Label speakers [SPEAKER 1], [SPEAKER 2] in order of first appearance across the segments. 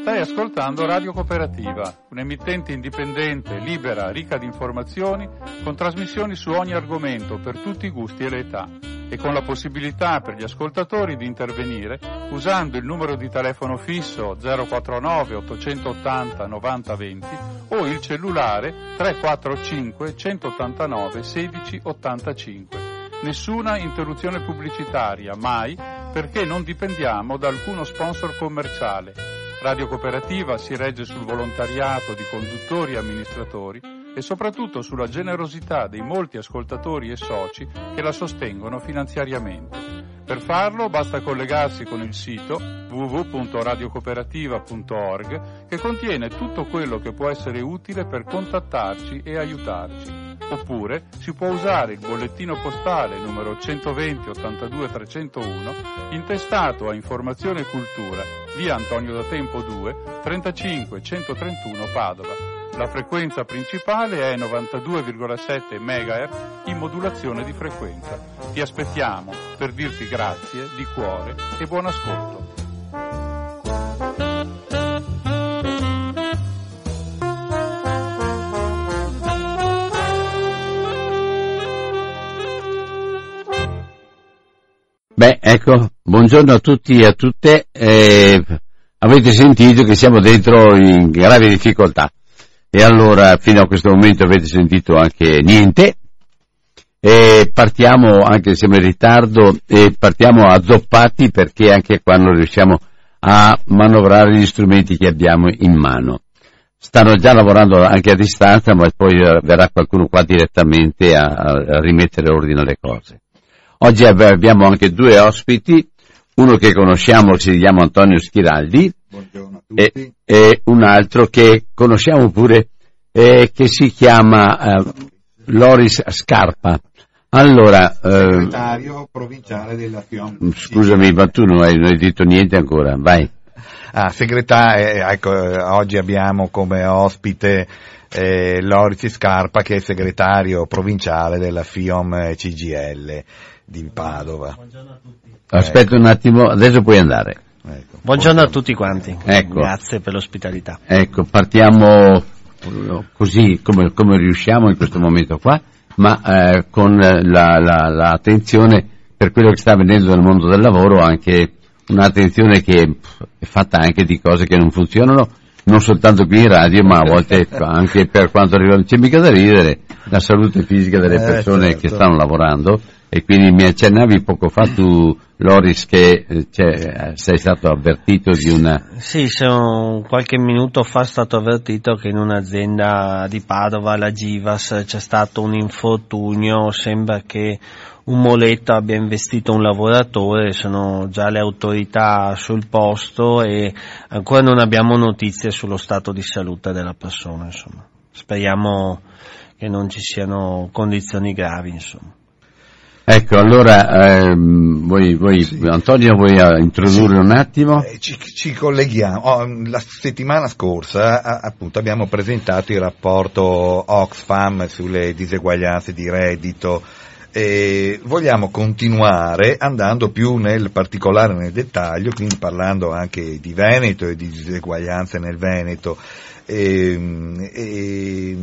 [SPEAKER 1] Stai ascoltando Radio Cooperativa, un'emittente indipendente, libera, ricca di informazioni, con trasmissioni su ogni argomento per tutti i gusti e le età e con la possibilità per gli ascoltatori di intervenire usando il numero di telefono fisso 049 880 90 20 o il cellulare 345 189 16 85. Nessuna interruzione pubblicitaria, mai, perché non dipendiamo da alcuno sponsor commerciale. Radio Cooperativa si regge sul volontariato di conduttori e amministratori e soprattutto sulla generosità dei molti ascoltatori e soci che la sostengono finanziariamente. Per farlo basta collegarsi con il sito www.radiocooperativa.org che contiene tutto quello che può essere utile per contattarci e aiutarci. Oppure si può usare il bollettino postale numero 120 82 301 intestato a Informazione e Cultura, via Antonio da Tempo 2, 35 131 Padova. La frequenza principale è 92,7 MHz in modulazione di frequenza. Ti aspettiamo per dirti grazie di cuore e buon ascolto.
[SPEAKER 2] Beh, ecco, buongiorno a tutti e a tutte. Eh, avete sentito che siamo dentro in gravi difficoltà e allora fino a questo momento avete sentito anche niente. E partiamo, anche se siamo in ritardo, e partiamo azzoppati perché anche qua non riusciamo a manovrare gli strumenti che abbiamo in mano. Stanno già lavorando anche a distanza, ma poi verrà qualcuno qua direttamente a, a rimettere ordine alle cose. Oggi abbiamo anche due ospiti, uno che conosciamo si chiama Antonio Schiraldi e, e, un altro che conosciamo pure eh, che si chiama eh, Loris Scarpa. Allora,
[SPEAKER 3] eh, segretario provinciale della FIOM.
[SPEAKER 2] Scusami, ma tu non hai, non hai detto niente ancora, vai.
[SPEAKER 3] Ah, segretario, ecco, oggi abbiamo come ospite eh, Loris Scarpa che è segretario provinciale della FIOM CGL di Padova.
[SPEAKER 2] Aspetta un attimo, adesso puoi andare.
[SPEAKER 4] Ecco, Buongiorno a tutti quanti,
[SPEAKER 2] ecco.
[SPEAKER 4] grazie per l'ospitalità.
[SPEAKER 2] Ecco, partiamo così come, come riusciamo in questo momento qua, ma eh, con la, la, l'attenzione per quello che sta avvenendo nel mondo del lavoro, anche un'attenzione che è fatta anche di cose che non funzionano, non soltanto qui in radio, ma a volte anche per quanto riguarda, c'è mica da ridere, la salute fisica delle persone eh, certo. che stanno lavorando e quindi mi accennavi poco fa tu Loris che cioè, sei stato avvertito di una...
[SPEAKER 4] Sì, sono, qualche minuto fa stato avvertito che in un'azienda di Padova, la Givas, c'è stato un infortunio, sembra che un moletto abbia investito un lavoratore, sono già le autorità sul posto e ancora non abbiamo notizie sullo stato di salute della persona, insomma. Speriamo che non ci siano condizioni gravi, insomma.
[SPEAKER 2] Ecco, allora ehm, voi, voi sì. Antonio vuoi introdurre sì. un attimo?
[SPEAKER 3] Eh, ci, ci, colleghiamo. Oh, la settimana scorsa a, appunto abbiamo presentato il rapporto Oxfam sulle diseguaglianze di reddito e vogliamo continuare andando più nel particolare nel dettaglio, quindi parlando anche di Veneto e di diseguaglianze nel Veneto. E, e,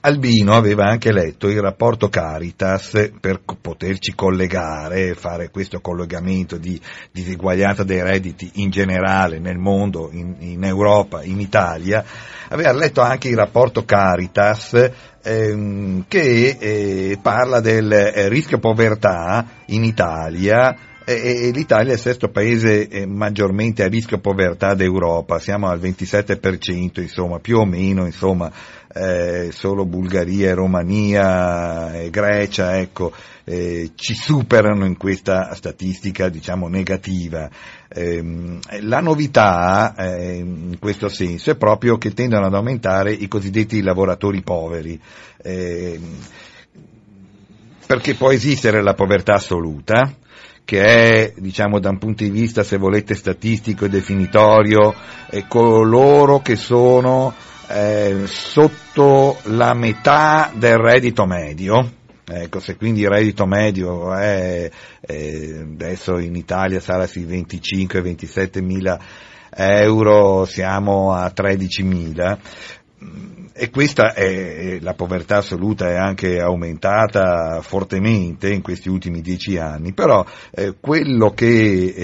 [SPEAKER 3] Albino aveva anche letto il rapporto Caritas per poterci collegare, fare questo collegamento di diseguaglianza dei redditi in generale nel mondo, in, in Europa, in Italia, aveva letto anche il rapporto Caritas ehm, che eh, parla del eh, rischio povertà in Italia e, l'Italia è il sesto paese eh, maggiormente a rischio povertà d'Europa, siamo al 27%, insomma, più o meno, insomma, eh, solo Bulgaria e Romania e Grecia, ecco, eh, ci superano in questa statistica, diciamo, negativa. Eh, la novità, eh, in questo senso, è proprio che tendono ad aumentare i cosiddetti lavoratori poveri ehm, perché può esistere la povertà assoluta, che è, diciamo, da un punto di vista, se volete, statistico e definitorio, eh, coloro che sono eh, sotto la metà del reddito medio, Ecco, se quindi il reddito medio è, è adesso in Italia sarà sui 25-27 mila euro, siamo a 13 mila, e questa è, la povertà assoluta è anche aumentata fortemente in questi ultimi dieci anni, però eh, quello che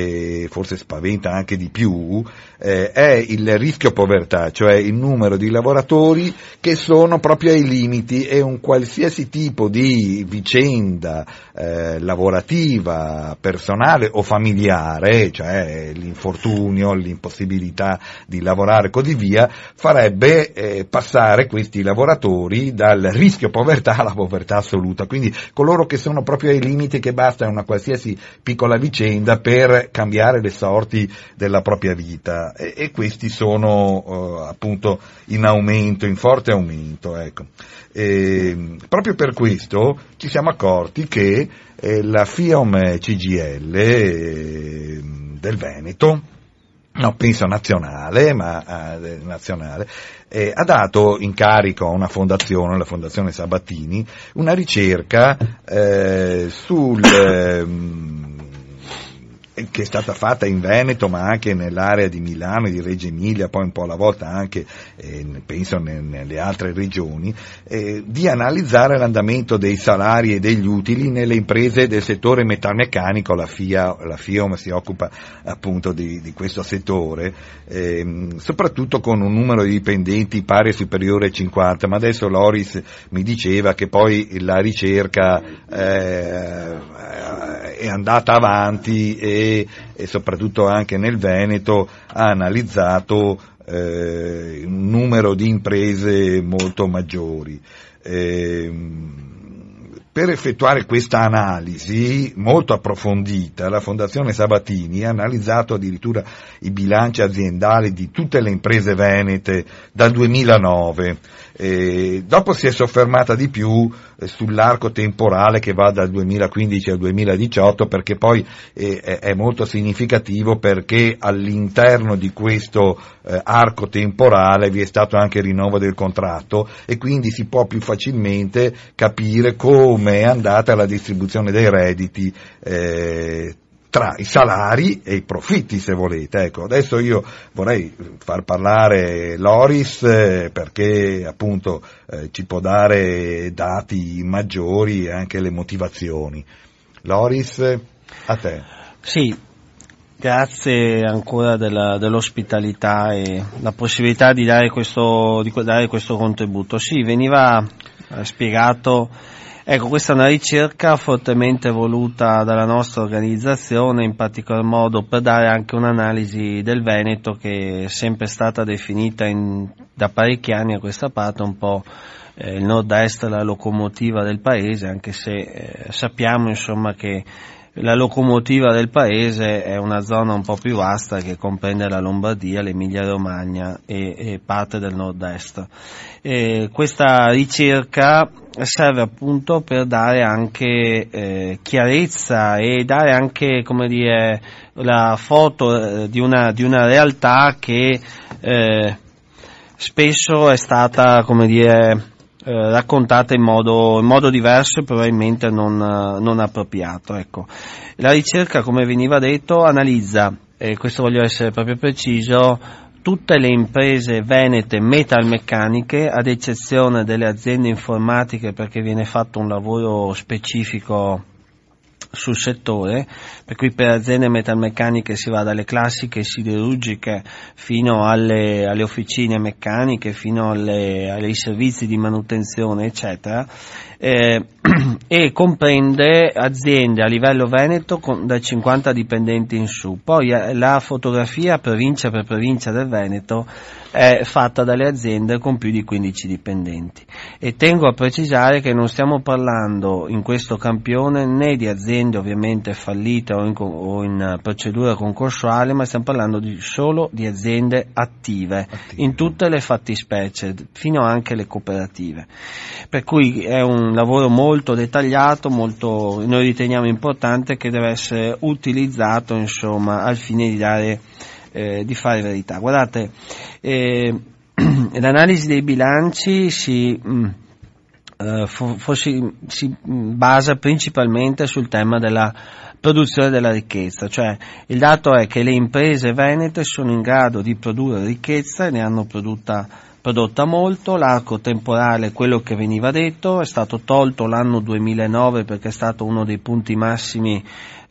[SPEAKER 3] eh, forse spaventa anche di più eh, è il rischio povertà, cioè il numero di lavoratori che sono proprio ai limiti e un qualsiasi tipo di vicenda eh, lavorativa, personale o familiare, cioè l'infortunio, l'impossibilità di lavorare e così via, farebbe eh, passare questi lavoratori dal rischio povertà alla povertà assoluta, quindi coloro che sono proprio ai limiti che basta una qualsiasi piccola vicenda per cambiare le sorti della propria vita e, e questi sono eh, appunto in aumento, in forte aumento. Ecco. E, proprio per questo ci siamo accorti che eh, la FIOM CGL eh, del Veneto no, penso nazionale, ma eh, nazionale, eh, ha dato in carico a una fondazione, la Fondazione Sabatini, una ricerca eh, sul, ehm, che è stata fatta in Veneto ma anche nell'area di Milano e di Reggio Emilia, poi un po' alla volta anche, eh, penso nelle altre regioni, eh, di analizzare l'andamento dei salari e degli utili nelle imprese del settore metalmeccanico, la, FIA, la FIOM si occupa appunto di, di questo settore, eh, soprattutto con un numero di dipendenti pari e superiore ai 50, ma adesso Loris mi diceva che poi la ricerca eh, è andata avanti e, e, soprattutto anche nel Veneto ha analizzato eh, un numero di imprese molto maggiori. Eh, per effettuare questa analisi molto approfondita, la Fondazione Sabatini ha analizzato addirittura i bilanci aziendali di tutte le imprese venete dal 2009 eh, dopo si è soffermata di più eh, sull'arco temporale che va dal 2015 al 2018 perché poi eh, è molto significativo perché all'interno di questo eh, arco temporale vi è stato anche il rinnovo del contratto e quindi si può più facilmente capire come è andata la distribuzione dei redditi eh, tra i salari e i profitti se volete. Ecco, adesso io vorrei far parlare Loris eh, perché appunto eh, ci può dare dati maggiori e anche le motivazioni. Loris, a te.
[SPEAKER 4] Sì, grazie ancora della, dell'ospitalità e la possibilità di dare questo, di dare questo contributo. Sì, veniva spiegato Ecco, questa è una ricerca fortemente voluta dalla nostra organizzazione, in particolar modo per dare anche un'analisi del Veneto che è sempre stata definita in, da parecchi anni a questa parte un po' eh, il nord-est la locomotiva del paese, anche se eh, sappiamo insomma che la locomotiva del paese è una zona un po' più vasta che comprende la Lombardia, l'Emilia Romagna e, e parte del nord-est. E questa ricerca serve appunto per dare anche eh, chiarezza e dare anche come dire, la foto eh, di, una, di, una, realtà che eh, spesso è stata come dire, eh, in modo, in modo, diverso e probabilmente non, non appropriato. Ecco. La ricerca, come veniva detto, analizza, e questo voglio essere proprio preciso, tutte le imprese venete metalmeccaniche, ad eccezione delle aziende informatiche perché viene fatto un lavoro specifico sul settore, per cui per aziende metalmeccaniche si va dalle classiche siderurgiche fino alle, alle officine meccaniche, fino alle, ai servizi di manutenzione, eccetera, eh, e comprende aziende a livello veneto con da 50 dipendenti in su. Poi eh, la fotografia provincia per provincia del Veneto è fatta dalle aziende con più di 15 dipendenti e tengo a precisare che non stiamo parlando in questo campione né di aziende ovviamente fallite o in, o in procedura concorsuale, ma stiamo parlando di, solo di aziende attive, attive in tutte le fattispecie, fino anche le cooperative. Per cui è un lavoro molto dettagliato, molto, noi riteniamo importante che deve essere utilizzato insomma, al fine di dare eh, di fare verità. Guardate, eh, l'analisi dei bilanci si mh, mm, eh, si, si basa principalmente sul tema della produzione della ricchezza, cioè il dato è che le imprese venete sono in grado di produrre ricchezza e ne hanno prodotta, prodotta molto, l'arco temporale, quello che veniva detto, è stato tolto l'anno 2009 perché è stato uno dei punti massimi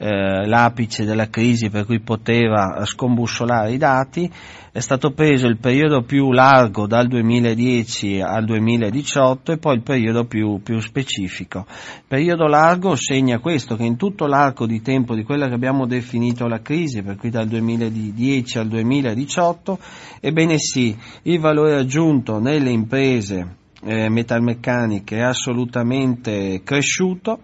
[SPEAKER 4] eh, l'apice della crisi per cui poteva scombussolare i dati, è stato preso il periodo più largo dal 2010 al 2018 e poi il periodo più, più specifico. Il periodo largo segna questo, che in tutto l'arco di tempo di quella che abbiamo definito la crisi, per cui dal 2010 al 2018, ebbene sì, il valore aggiunto nelle imprese eh, metalmeccaniche è assolutamente cresciuto,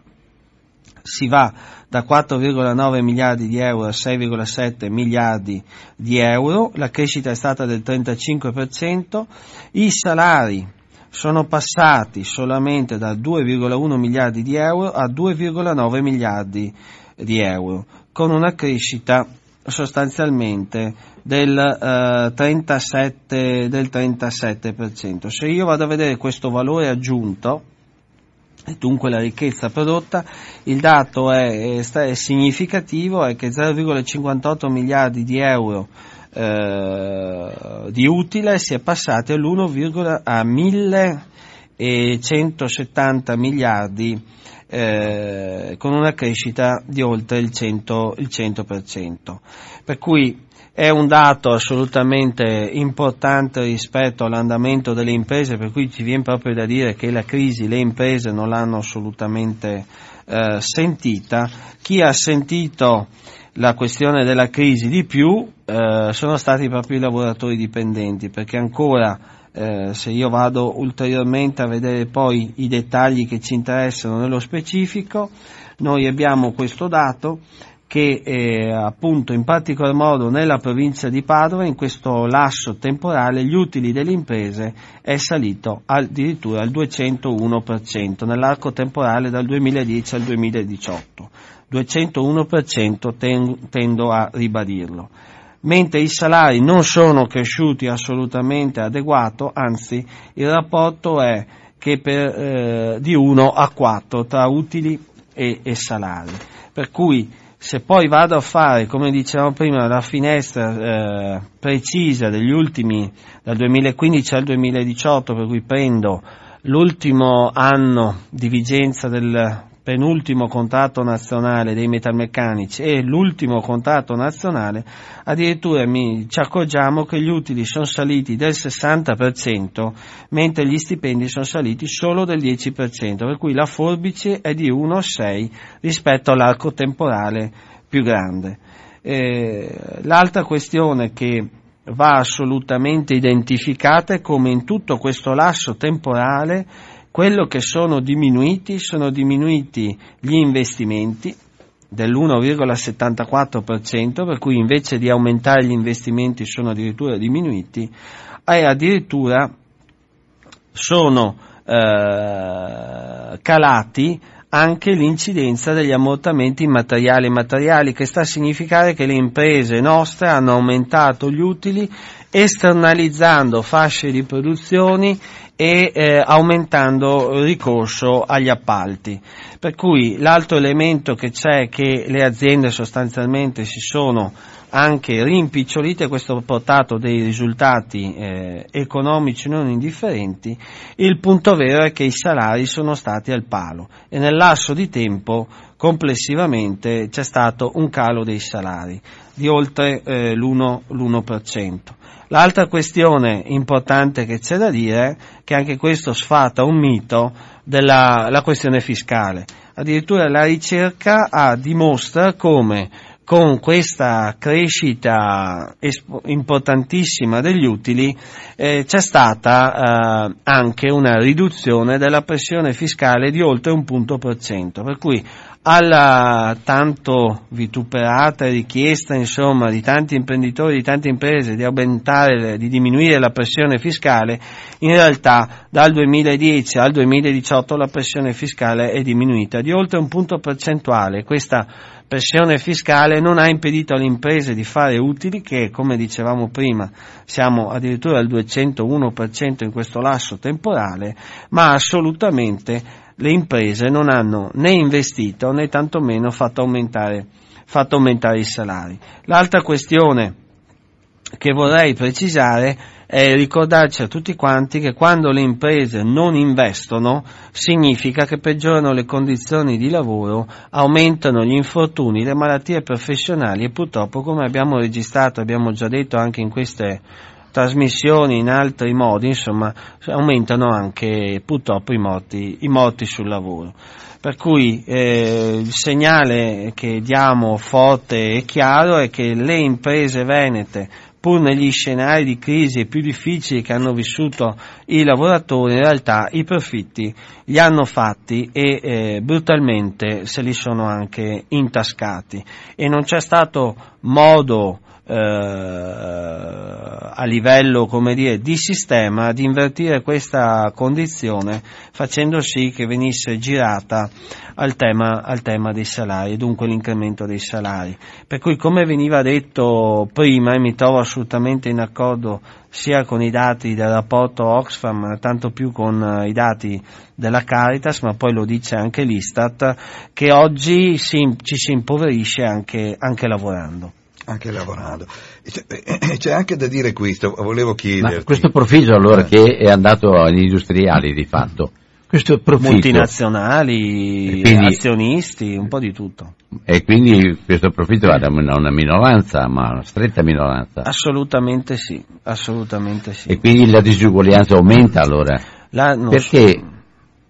[SPEAKER 4] si va da 4,9 miliardi di euro a 6,7 miliardi di euro, la crescita è stata del 35%, i salari sono passati solamente da 2,1 miliardi di euro a 2,9 miliardi di euro, con una crescita sostanzialmente del, eh, 37, del 37%. Se io vado a vedere questo valore aggiunto, dunque la ricchezza prodotta, il dato è, è significativo, è che 0,58 miliardi di euro eh, di utile si è passati all'1, a 1170 miliardi eh, con una crescita di oltre il 100%. Il 100%. Per cui è un dato assolutamente importante rispetto all'andamento delle imprese, per cui ci viene proprio da dire che la crisi le imprese non l'hanno assolutamente eh, sentita. Chi ha sentito la questione della crisi di più eh, sono stati proprio i lavoratori dipendenti, perché ancora eh, se io vado ulteriormente a vedere poi i dettagli che ci interessano nello specifico, noi abbiamo questo dato che eh, appunto in particolar modo nella provincia di Padova in questo lasso temporale gli utili delle imprese è salito addirittura al 201% nell'arco temporale dal 2010 al 2018 201% ten, tendo a ribadirlo. Mentre i salari non sono cresciuti assolutamente adeguato anzi il rapporto è che per, eh, di 1 a 4 tra utili e, e salari. Per cui se poi vado a fare, come dicevamo prima, la finestra eh, precisa degli ultimi, dal 2015 al 2018, per cui prendo l'ultimo anno di vigenza del penultimo contratto nazionale dei metalmeccanici e l'ultimo contratto nazionale, addirittura mi, ci accorgiamo che gli utili sono saliti del 60%, mentre gli stipendi sono saliti solo del 10%, per cui la forbice è di 1,6 rispetto all'arco temporale più grande. Eh, l'altra questione che va assolutamente identificata è come in tutto questo lasso temporale quello che sono diminuiti sono diminuiti gli investimenti dell'1,74%, per cui invece di aumentare gli investimenti sono addirittura diminuiti, e addirittura sono eh, calati anche l'incidenza degli ammortamenti immateriali e materiali, che sta a significare che le imprese nostre hanno aumentato gli utili esternalizzando fasce di produzioni e eh, aumentando il ricorso agli appalti. Per cui l'altro elemento che c'è è che le aziende sostanzialmente si sono anche rimpicciolite questo ha portato dei risultati eh, economici non indifferenti, il punto vero è che i salari sono stati al palo e nel lasso di tempo complessivamente c'è stato un calo dei salari di oltre eh, l'1%. l'1%. L'altra questione importante che c'è da dire è che anche questo sfata un mito della questione fiscale. Addirittura la ricerca ha, dimostra come con questa crescita importantissima degli utili eh, c'è stata eh, anche una riduzione della pressione fiscale di oltre un punto percento, per cui alla tanto vituperata richiesta insomma, di tanti imprenditori, di tante imprese di aumentare, di diminuire la pressione fiscale, in realtà dal 2010 al 2018 la pressione fiscale è diminuita di oltre un punto percentuale. Questa pressione fiscale non ha impedito alle imprese di fare utili che, come dicevamo prima, siamo addirittura al 201% in questo lasso temporale, ma assolutamente le imprese non hanno né investito né tantomeno fatto aumentare, fatto aumentare i salari. L'altra questione che vorrei precisare è ricordarci a tutti quanti che quando le imprese non investono significa che peggiorano le condizioni di lavoro, aumentano gli infortuni, le malattie professionali e purtroppo come abbiamo registrato, abbiamo già detto anche in queste trasmissioni in altri modi, insomma, aumentano anche purtroppo i morti, i morti sul lavoro. Per cui eh, il segnale che diamo forte e chiaro è che le imprese venete, pur negli scenari di crisi più difficili che hanno vissuto i lavoratori, in realtà i profitti li hanno fatti e eh, brutalmente se li sono anche intascati. E non c'è stato modo eh, a livello come dire, di sistema di invertire questa condizione facendo sì che venisse girata al tema, al tema dei salari e dunque l'incremento dei salari. Per cui come veniva detto prima e mi trovo assolutamente in accordo sia con i dati del rapporto Oxfam, tanto più con i dati della Caritas, ma poi lo dice anche l'Istat, che oggi si, ci si impoverisce anche, anche lavorando
[SPEAKER 3] anche lavorando. C'è anche da dire questo, volevo chiederti.
[SPEAKER 2] Ma questo profilo allora eh. che è andato agli industriali di fatto, questo profitto,
[SPEAKER 4] multinazionali, quindi, azionisti, un po' di tutto.
[SPEAKER 2] E quindi questo profitto va da una minoranza, ma una stretta minoranza.
[SPEAKER 4] Assolutamente sì, assolutamente sì.
[SPEAKER 2] E quindi la disuguaglianza aumenta allora? La, perché, so.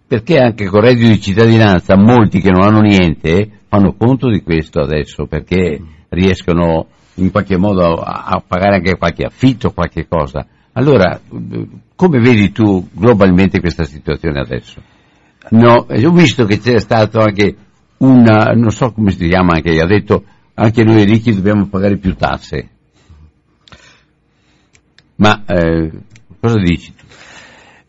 [SPEAKER 2] perché anche con reddito di cittadinanza molti che non hanno niente fanno conto di questo adesso, perché riescono in qualche modo a, a pagare anche qualche affitto, qualche cosa. Allora, come vedi tu globalmente questa situazione adesso? No, ho visto che c'è stato anche una, non so come si chiama, anche, ha detto anche noi ricchi dobbiamo pagare più tasse. Ma eh, cosa dici tu?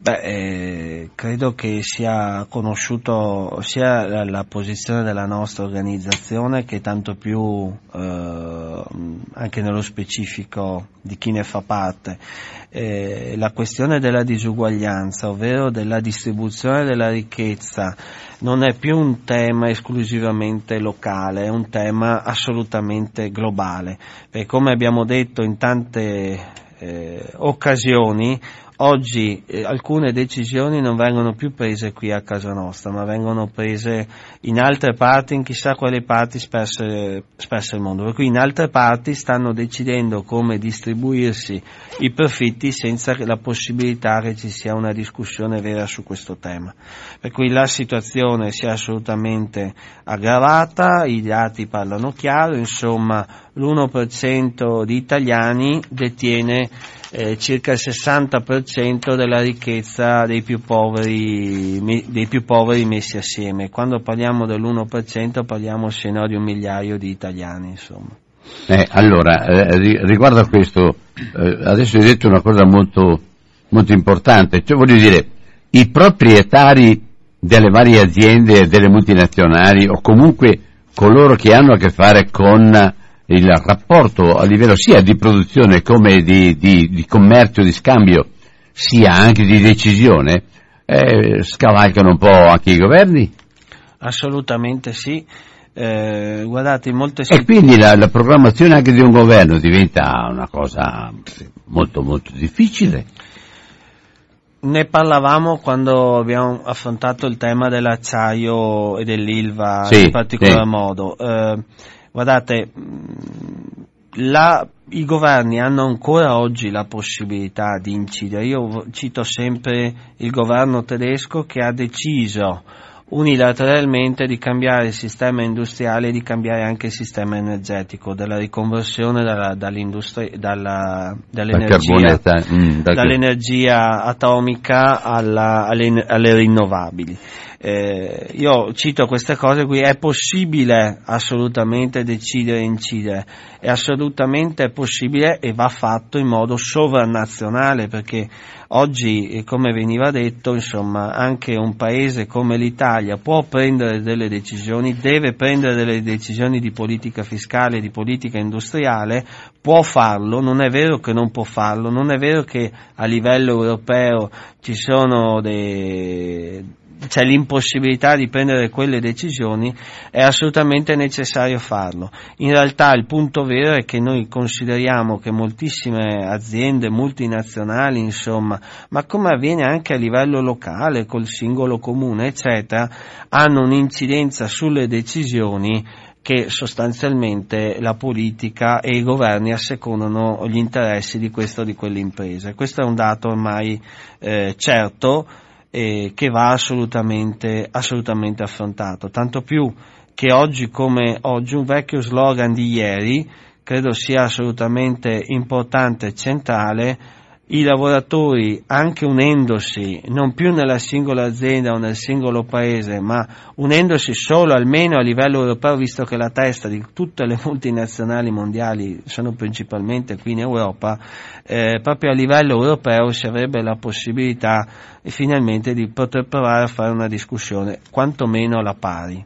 [SPEAKER 4] Beh, eh, credo che sia conosciuto sia la, la, posizione della nostra organizzazione che tanto più eh, anche nello specifico di chi ne fa parte. Eh, la questione della disuguaglianza, ovvero della distribuzione della ricchezza, non è più un tema esclusivamente locale, è un tema assolutamente globale. E come abbiamo detto in tante eh, occasioni, oggi eh, alcune decisioni non vengono più prese qui a casa nostra, ma vengono prese in altre parti, in chissà quali parti sperse, sperse il mondo. Per cui in altre parti stanno decidendo come distribuirsi i profitti senza la possibilità che ci sia una discussione vera su questo tema. Per cui la situazione si è assolutamente aggravata, i dati parlano chiaro, insomma l'1% di italiani detiene eh, circa il 60% della ricchezza dei più, poveri, dei più poveri messi assieme. Quando parliamo dell'1% parliamo se no di un migliaio di italiani. Insomma.
[SPEAKER 2] Eh, allora, eh, riguardo a questo, eh, adesso hai detto una cosa molto, molto importante, cioè voglio dire, i proprietari delle varie aziende, delle multinazionali o comunque coloro che hanno a che fare con il rapporto a livello sia di produzione come di, di, di commercio, di scambio, sia anche di decisione, eh, scavalcano un po' anche i governi?
[SPEAKER 4] Assolutamente sì. Eh, guardate, molte
[SPEAKER 2] E quindi la, la, programmazione anche di un governo diventa una cosa molto molto difficile.
[SPEAKER 4] Ne parlavamo quando abbiamo affrontato il tema dell'acciaio e dell'ILVA sì, in particolar sì. modo. Eh, Guardate, la, i governi hanno ancora oggi la possibilità di incidere. Io cito sempre il governo tedesco che ha deciso unilateralmente di cambiare il sistema industriale e di cambiare anche il sistema energetico, della riconversione dalla, dalla, dall'energia, mm, dall'energia, atomica alla, alle, alle rinnovabili eh, io cito queste cose qui, è possibile assolutamente decidere e incidere, è assolutamente possibile e va fatto in modo sovranazionale perché oggi, eh, come veniva detto, insomma, anche un paese come l'Italia può prendere delle decisioni, deve prendere delle decisioni di politica fiscale, di politica industriale, può farlo, non è vero che non può farlo, non è vero che a livello europeo ci sono dei, c'è l'impossibilità di prendere quelle decisioni, è assolutamente necessario farlo. In realtà il punto vero è che noi consideriamo che moltissime aziende multinazionali, insomma, ma come avviene anche a livello locale, col singolo comune, eccetera, hanno un'incidenza sulle decisioni che sostanzialmente la politica e i governi assecondano gli interessi di questa o di quell'impresa. Questo è un dato ormai eh, certo eh, che va assolutamente, assolutamente affrontato. Tanto più che oggi come oggi un vecchio slogan di ieri credo sia assolutamente importante e centrale i lavoratori, anche unendosi non più nella singola azienda o nel singolo paese, ma unendosi solo almeno a livello europeo, visto che la testa di tutte le multinazionali mondiali sono principalmente qui in Europa, eh, proprio a livello europeo si avrebbe la possibilità eh, finalmente di poter provare a fare una discussione, quantomeno alla pari.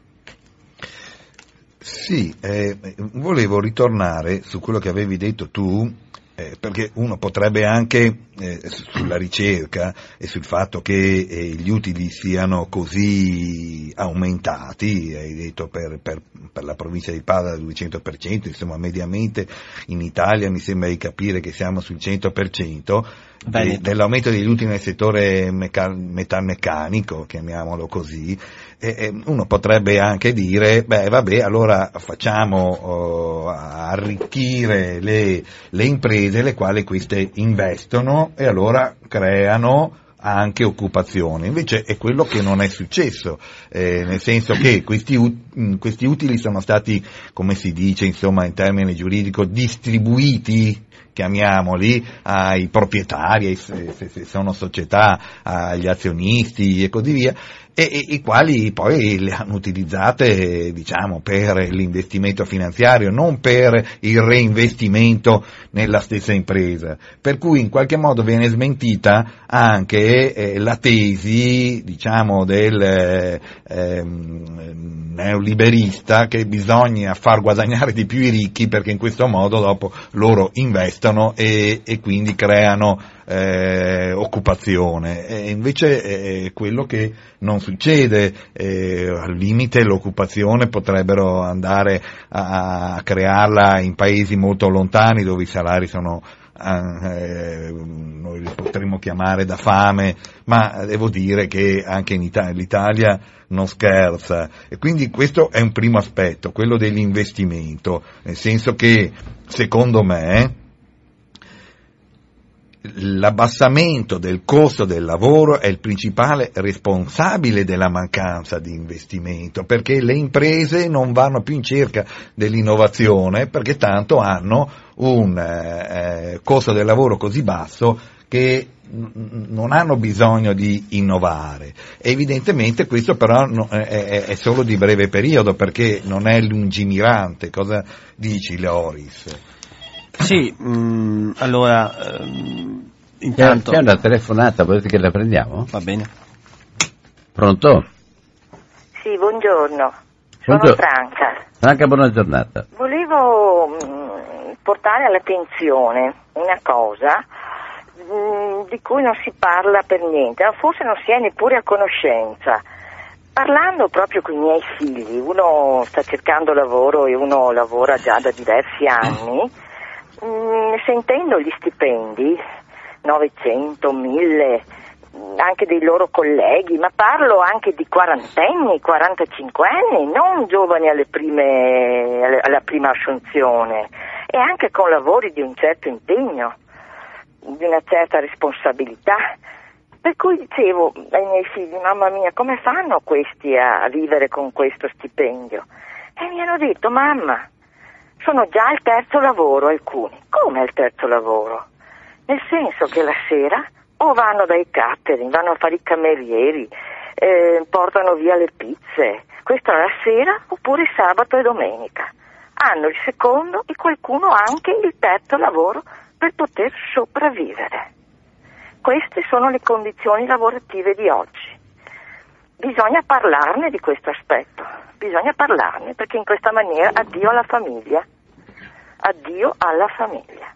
[SPEAKER 3] Sì, eh, volevo ritornare su quello che avevi detto tu eh, perché uno potrebbe anche eh, sulla ricerca e sul fatto che eh, gli utili siano così aumentati, hai detto per, per, per la provincia di Padova del 200%, insomma mediamente in Italia mi sembra di capire che siamo sul 100%, de, dell'aumento degli utili nel settore meca- metalmeccanico, chiamiamolo così, eh, uno potrebbe anche dire, beh vabbè, allora facciamo oh, arricchire le, le imprese le quali queste investono e allora creano anche occupazione. Invece è quello che non è successo, eh, nel senso che questi, questi, utili sono stati, come si dice insomma in termini giuridico, distribuiti chiamiamoli, ai proprietari, se, se sono società, agli azionisti e così via, e, i quali poi le hanno utilizzate diciamo, per l'investimento finanziario, non per il reinvestimento nella stessa impresa. Per cui in qualche modo viene smentita anche eh, la tesi diciamo, del eh, neoliberista che bisogna far guadagnare di più i ricchi perché in questo modo dopo loro investono e, e quindi creano eh, occupazione. E invece è quello che non succede, eh, al limite l'occupazione potrebbero andare a, a, crearla in paesi molto lontani dove i salari sono eh, noi li potremmo chiamare da fame, ma devo dire che anche in Italia, l'Italia non scherza. E quindi questo è un primo aspetto, quello dell'investimento, nel senso che secondo me l'abbassamento del costo del lavoro è il principale responsabile della mancanza di investimento, perché le imprese non vanno più in cerca dell'innovazione, perché tanto hanno un eh, costo del lavoro così basso che non hanno bisogno di innovare. Evidentemente questo però è, solo di breve periodo perché non è lungimirante. Cosa dici Leoris?
[SPEAKER 4] Sì, mh, mm, allora ehm, intanto...
[SPEAKER 2] C'è una telefonata, volete che la prendiamo?
[SPEAKER 4] Va bene.
[SPEAKER 2] Pronto?
[SPEAKER 5] Sì, buongiorno. Sono buongiorno. Franca.
[SPEAKER 2] Franca, buona giornata.
[SPEAKER 5] Volevo mh, mm, portare all'attenzione una cosa mh, mm, di cui non si parla per niente, forse non si è neppure a conoscenza. Parlando proprio con i miei figli, uno sta cercando lavoro e uno lavora già da diversi anni, Mm, sentendo gli stipendi, 900, 1000, mm, anche dei loro colleghi, ma parlo anche di quarantenni, 45 anni, non giovani alle prime, alla prima assunzione, e anche con lavori di un certo impegno, di una certa responsabilità. Per cui dicevo ai miei figli, mamma mia, come fanno questi a vivere con questo stipendio? E mi hanno detto, mamma, sono già al terzo lavoro alcuni. Come al terzo lavoro? Nel senso che la sera o vanno dai catering, vanno a fare i camerieri, eh, portano via le pizze. Questo è la sera oppure sabato e domenica. Hanno il secondo e qualcuno anche il terzo lavoro per poter sopravvivere. Queste sono le condizioni lavorative di oggi. Bisogna parlarne di questo aspetto, bisogna parlarne perché in questa maniera addio alla famiglia, addio alla famiglia.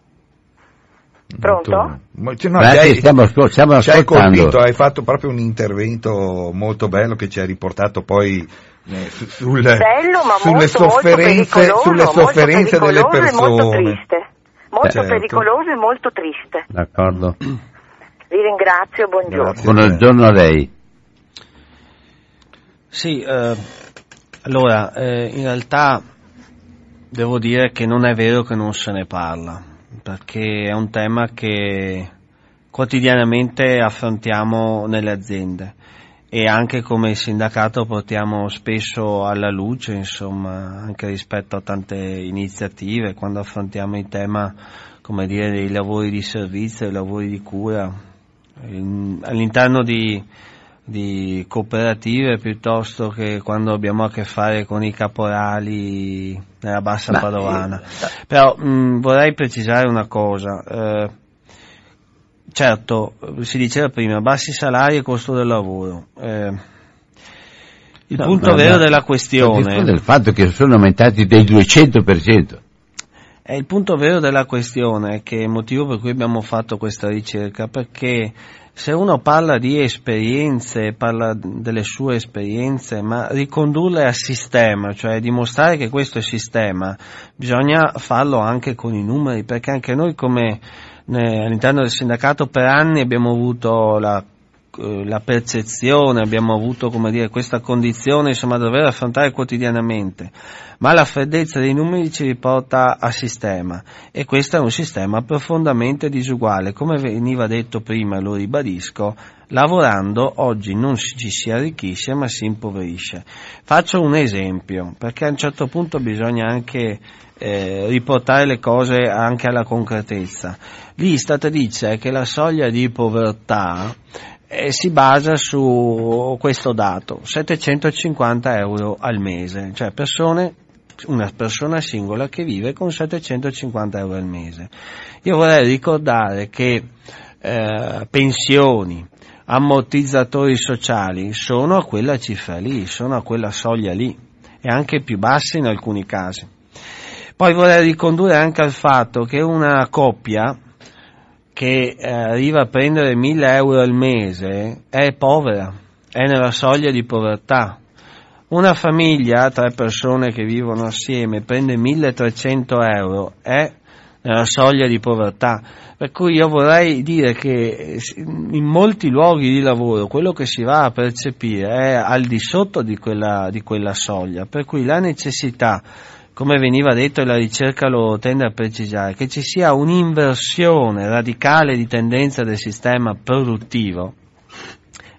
[SPEAKER 5] Pronto?
[SPEAKER 3] Molto, no,
[SPEAKER 2] Grazie,
[SPEAKER 3] hai,
[SPEAKER 2] stiamo, stiamo
[SPEAKER 3] ci hai
[SPEAKER 2] ascoltando.
[SPEAKER 3] colpito, hai fatto proprio un intervento molto bello che ci ha riportato poi eh, su- sul-
[SPEAKER 5] Bello ma
[SPEAKER 3] sulle
[SPEAKER 5] molto, molto
[SPEAKER 3] sofferenze,
[SPEAKER 5] pericoloso,
[SPEAKER 3] sulle
[SPEAKER 5] molto
[SPEAKER 3] sofferenze delle
[SPEAKER 5] pericoloso e molto
[SPEAKER 3] persone.
[SPEAKER 5] triste. Molto
[SPEAKER 3] Certo.
[SPEAKER 5] pericoloso e molto triste.
[SPEAKER 2] D'accordo.
[SPEAKER 5] Vi ringrazio, buongiorno.
[SPEAKER 3] Grazie.
[SPEAKER 2] Buongiorno a lei.
[SPEAKER 4] Sì, eh, allora, eh, in realtà devo dire che non è vero che non se ne parla, perché è un tema che quotidianamente affrontiamo nelle aziende e anche come sindacato portiamo spesso alla luce, insomma, anche rispetto a tante iniziative, quando affrontiamo il tema, come dire, dei lavori di servizio, dei lavori di cura, in- all'interno di, di cooperative piuttosto che quando abbiamo a che fare con i caporali nella bassa
[SPEAKER 2] Ma,
[SPEAKER 4] padovana.
[SPEAKER 2] eh,
[SPEAKER 4] Però mh, vorrei precisare una cosa. eh, certo, si diceva prima, bassi salari e costo del lavoro. eh, il
[SPEAKER 2] No,
[SPEAKER 4] punto vero della questione
[SPEAKER 2] del fatto che sono aumentati del 200%.
[SPEAKER 4] è il punto vero della questione, che è il motivo per cui abbiamo fatto questa ricerca, perché se uno parla di esperienze, parla delle sue esperienze, ma ricondurle a sistema, cioè dimostrare che questo è sistema, bisogna farlo anche con i numeri, perché anche noi come eh, all'interno del sindacato per anni abbiamo avuto la eh, la percezione, abbiamo avuto dire, questa condizione insomma, da dover affrontare quotidianamente, ma la freddezza dei numeri ci riporta a sistema e questo è un sistema profondamente disuguale, come veniva detto prima, lo ribadisco, lavorando oggi non ci si arricchisce ma si impoverisce. Faccio un esempio, perché a un certo punto bisogna anche eh, riportare le cose anche alla concretezza. L'Istat dice che la soglia di povertà eh, si basa su questo dato, 750 euro al mese, cioè persone, una persona singola che vive con 750 euro al mese. Io vorrei ricordare che eh, pensioni, ammortizzatori sociali sono a quella cifra lì, sono a quella soglia lì e anche più bassi in alcuni casi. Poi vorrei ricondurre anche al fatto che una coppia che eh, arriva a prendere 1000 euro al mese è povera, è nella soglia di povertà. Una famiglia, tre persone che vivono assieme, prende 1300 euro, è nella soglia di povertà. Per cui io vorrei dire che in molti luoghi di lavoro quello che si va a percepire è al di sotto di quella, di quella soglia, per cui la necessità come veniva detto e la ricerca lo tende a precisare, che ci sia un'inversione radicale di tendenza del sistema produttivo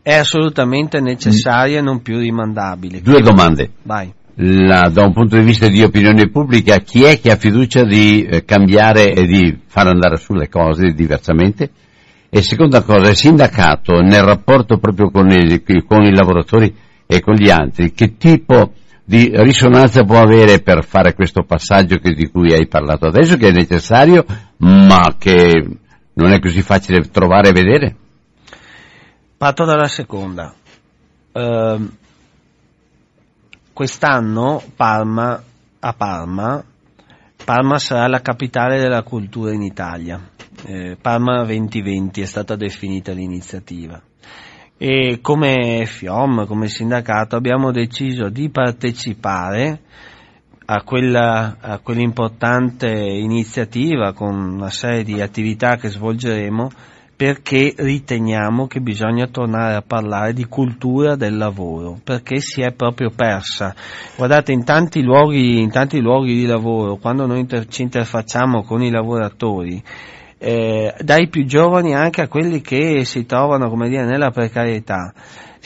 [SPEAKER 4] è assolutamente necessaria e non più rimandabile.
[SPEAKER 2] Due domande. La- da un punto di vista di opinione pubblica, chi è che ha fiducia di eh, cambiare e di far andare sulle cose diversamente? E seconda cosa, il sindacato nel rapporto proprio con i, con i lavoratori e con gli altri, che tipo di risonanza può avere per fare questo passaggio che- di cui hai parlato adesso, che è necessario, ma che non è così facile trovare e vedere?
[SPEAKER 4] Parto dalla seconda. Ehm, quest'anno Parma, a Parma, Parma sarà la capitale della cultura in Italia. Eh, Parma 2020 è stata definita l'iniziativa. E come FIOM, come sindacato, abbiamo deciso di partecipare a quella, a quell'importante iniziativa con una serie di attività che svolgeremo perché riteniamo che bisogna tornare a parlare di cultura del lavoro, perché si è proprio persa. Guardate, in tanti luoghi, in tanti luoghi di lavoro, quando noi inter- ci interfacciamo con i lavoratori, eh, dai più giovani anche a quelli che si trovano, come dire, nella precarietà,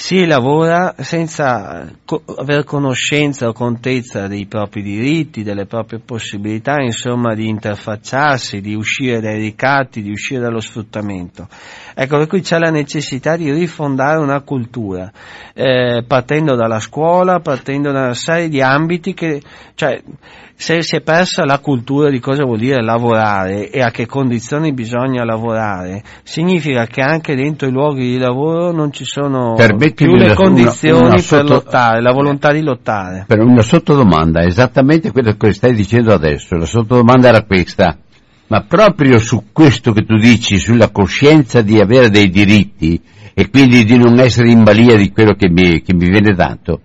[SPEAKER 4] si lavora senza aver conoscenza o contezza dei propri diritti, delle proprie possibilità, insomma, di interfacciarsi, di uscire dai ricatti, di uscire dallo sfruttamento. Ecco, per cui c'è la necessità di rifondare una cultura, eh, partendo dalla scuola, partendo da una serie di ambiti che, cioè, se si è persa la cultura di cosa vuol dire lavorare e a che condizioni bisogna lavorare, significa che anche dentro i luoghi di lavoro non ci sono più le condizioni una, una sotto, per lottare, la volontà di lottare.
[SPEAKER 2] Per una sottodomanda, esattamente quello che stai dicendo adesso, la sottodomanda era questa, ma proprio su questo che tu dici, sulla coscienza di avere dei diritti e quindi di non essere in balia di quello che mi, che mi viene dato,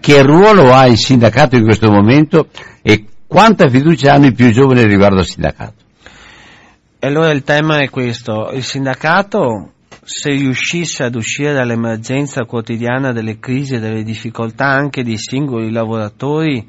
[SPEAKER 2] che ruolo ha il sindacato in questo momento e quanta fiducia hanno i più giovani riguardo al sindacato?
[SPEAKER 4] Allora il tema è questo, il sindacato se riuscisse ad uscire dall'emergenza quotidiana delle crisi e delle difficoltà anche dei singoli lavoratori,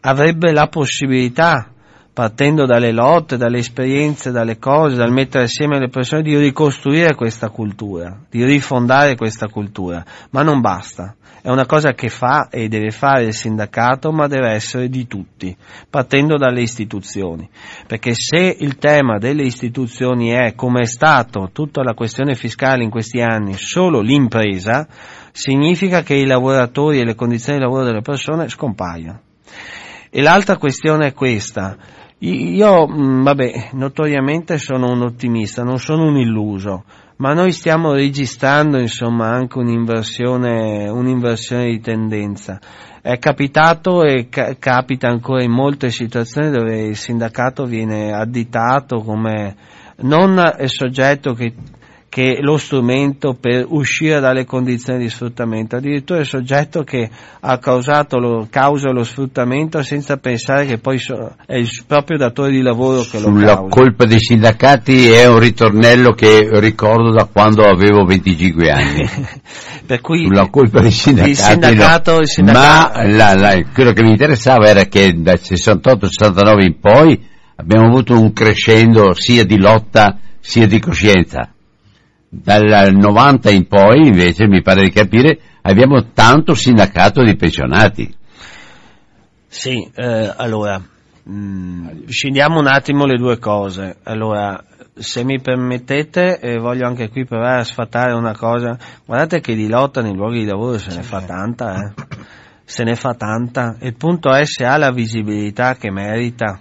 [SPEAKER 4] avrebbe la possibilità, partendo dalle lotte, dalle esperienze, dalle cose, dal mettere assieme le persone, di ricostruire questa cultura, di rifondare questa cultura, ma non basta è una cosa che fa e deve fare il sindacato, ma deve essere di tutti, partendo dalle istituzioni. Perché se il tema delle istituzioni è, come è stato tutta la questione fiscale in questi anni, solo l'impresa, significa che i lavoratori e le condizioni di lavoro delle persone scompaiono. E l'altra questione è questa. Io, mm, vabbè, notoriamente sono un ottimista, non sono un illuso ma noi stiamo registrando insomma anche un'inversione, un'inversione di tendenza. È capitato e ca- capita ancora in molte situazioni dove il sindacato viene additato come non il soggetto che che lo strumento per uscire dalle condizioni di sfruttamento, addirittura il soggetto che ha causato lo, causa lo sfruttamento senza pensare che poi so, è il proprio datore di lavoro che
[SPEAKER 2] lo
[SPEAKER 4] causa.
[SPEAKER 2] Sulla colpa dei sindacati è un ritornello che ricordo da quando avevo 25 anni.
[SPEAKER 4] per cui
[SPEAKER 2] Sulla colpa dei sindacati,
[SPEAKER 4] il sindacato,
[SPEAKER 2] no.
[SPEAKER 4] il sindacato...
[SPEAKER 2] ma la, la, quello che mi interessava era che dal 68-69 in poi abbiamo avuto un crescendo sia di lotta sia di coscienza dal 90 in poi invece mi pare di capire abbiamo tanto sindacato di pensionati.
[SPEAKER 4] Sì, eh, allora, mh, mm, scendiamo un attimo le due cose. Allora, se mi permettete, eh, voglio anche qui provare a sfatare una cosa. Guardate che di lotta nei luoghi di lavoro se ne fa tanta, eh. Se ne fa tanta. Il punto è se ha la visibilità che merita.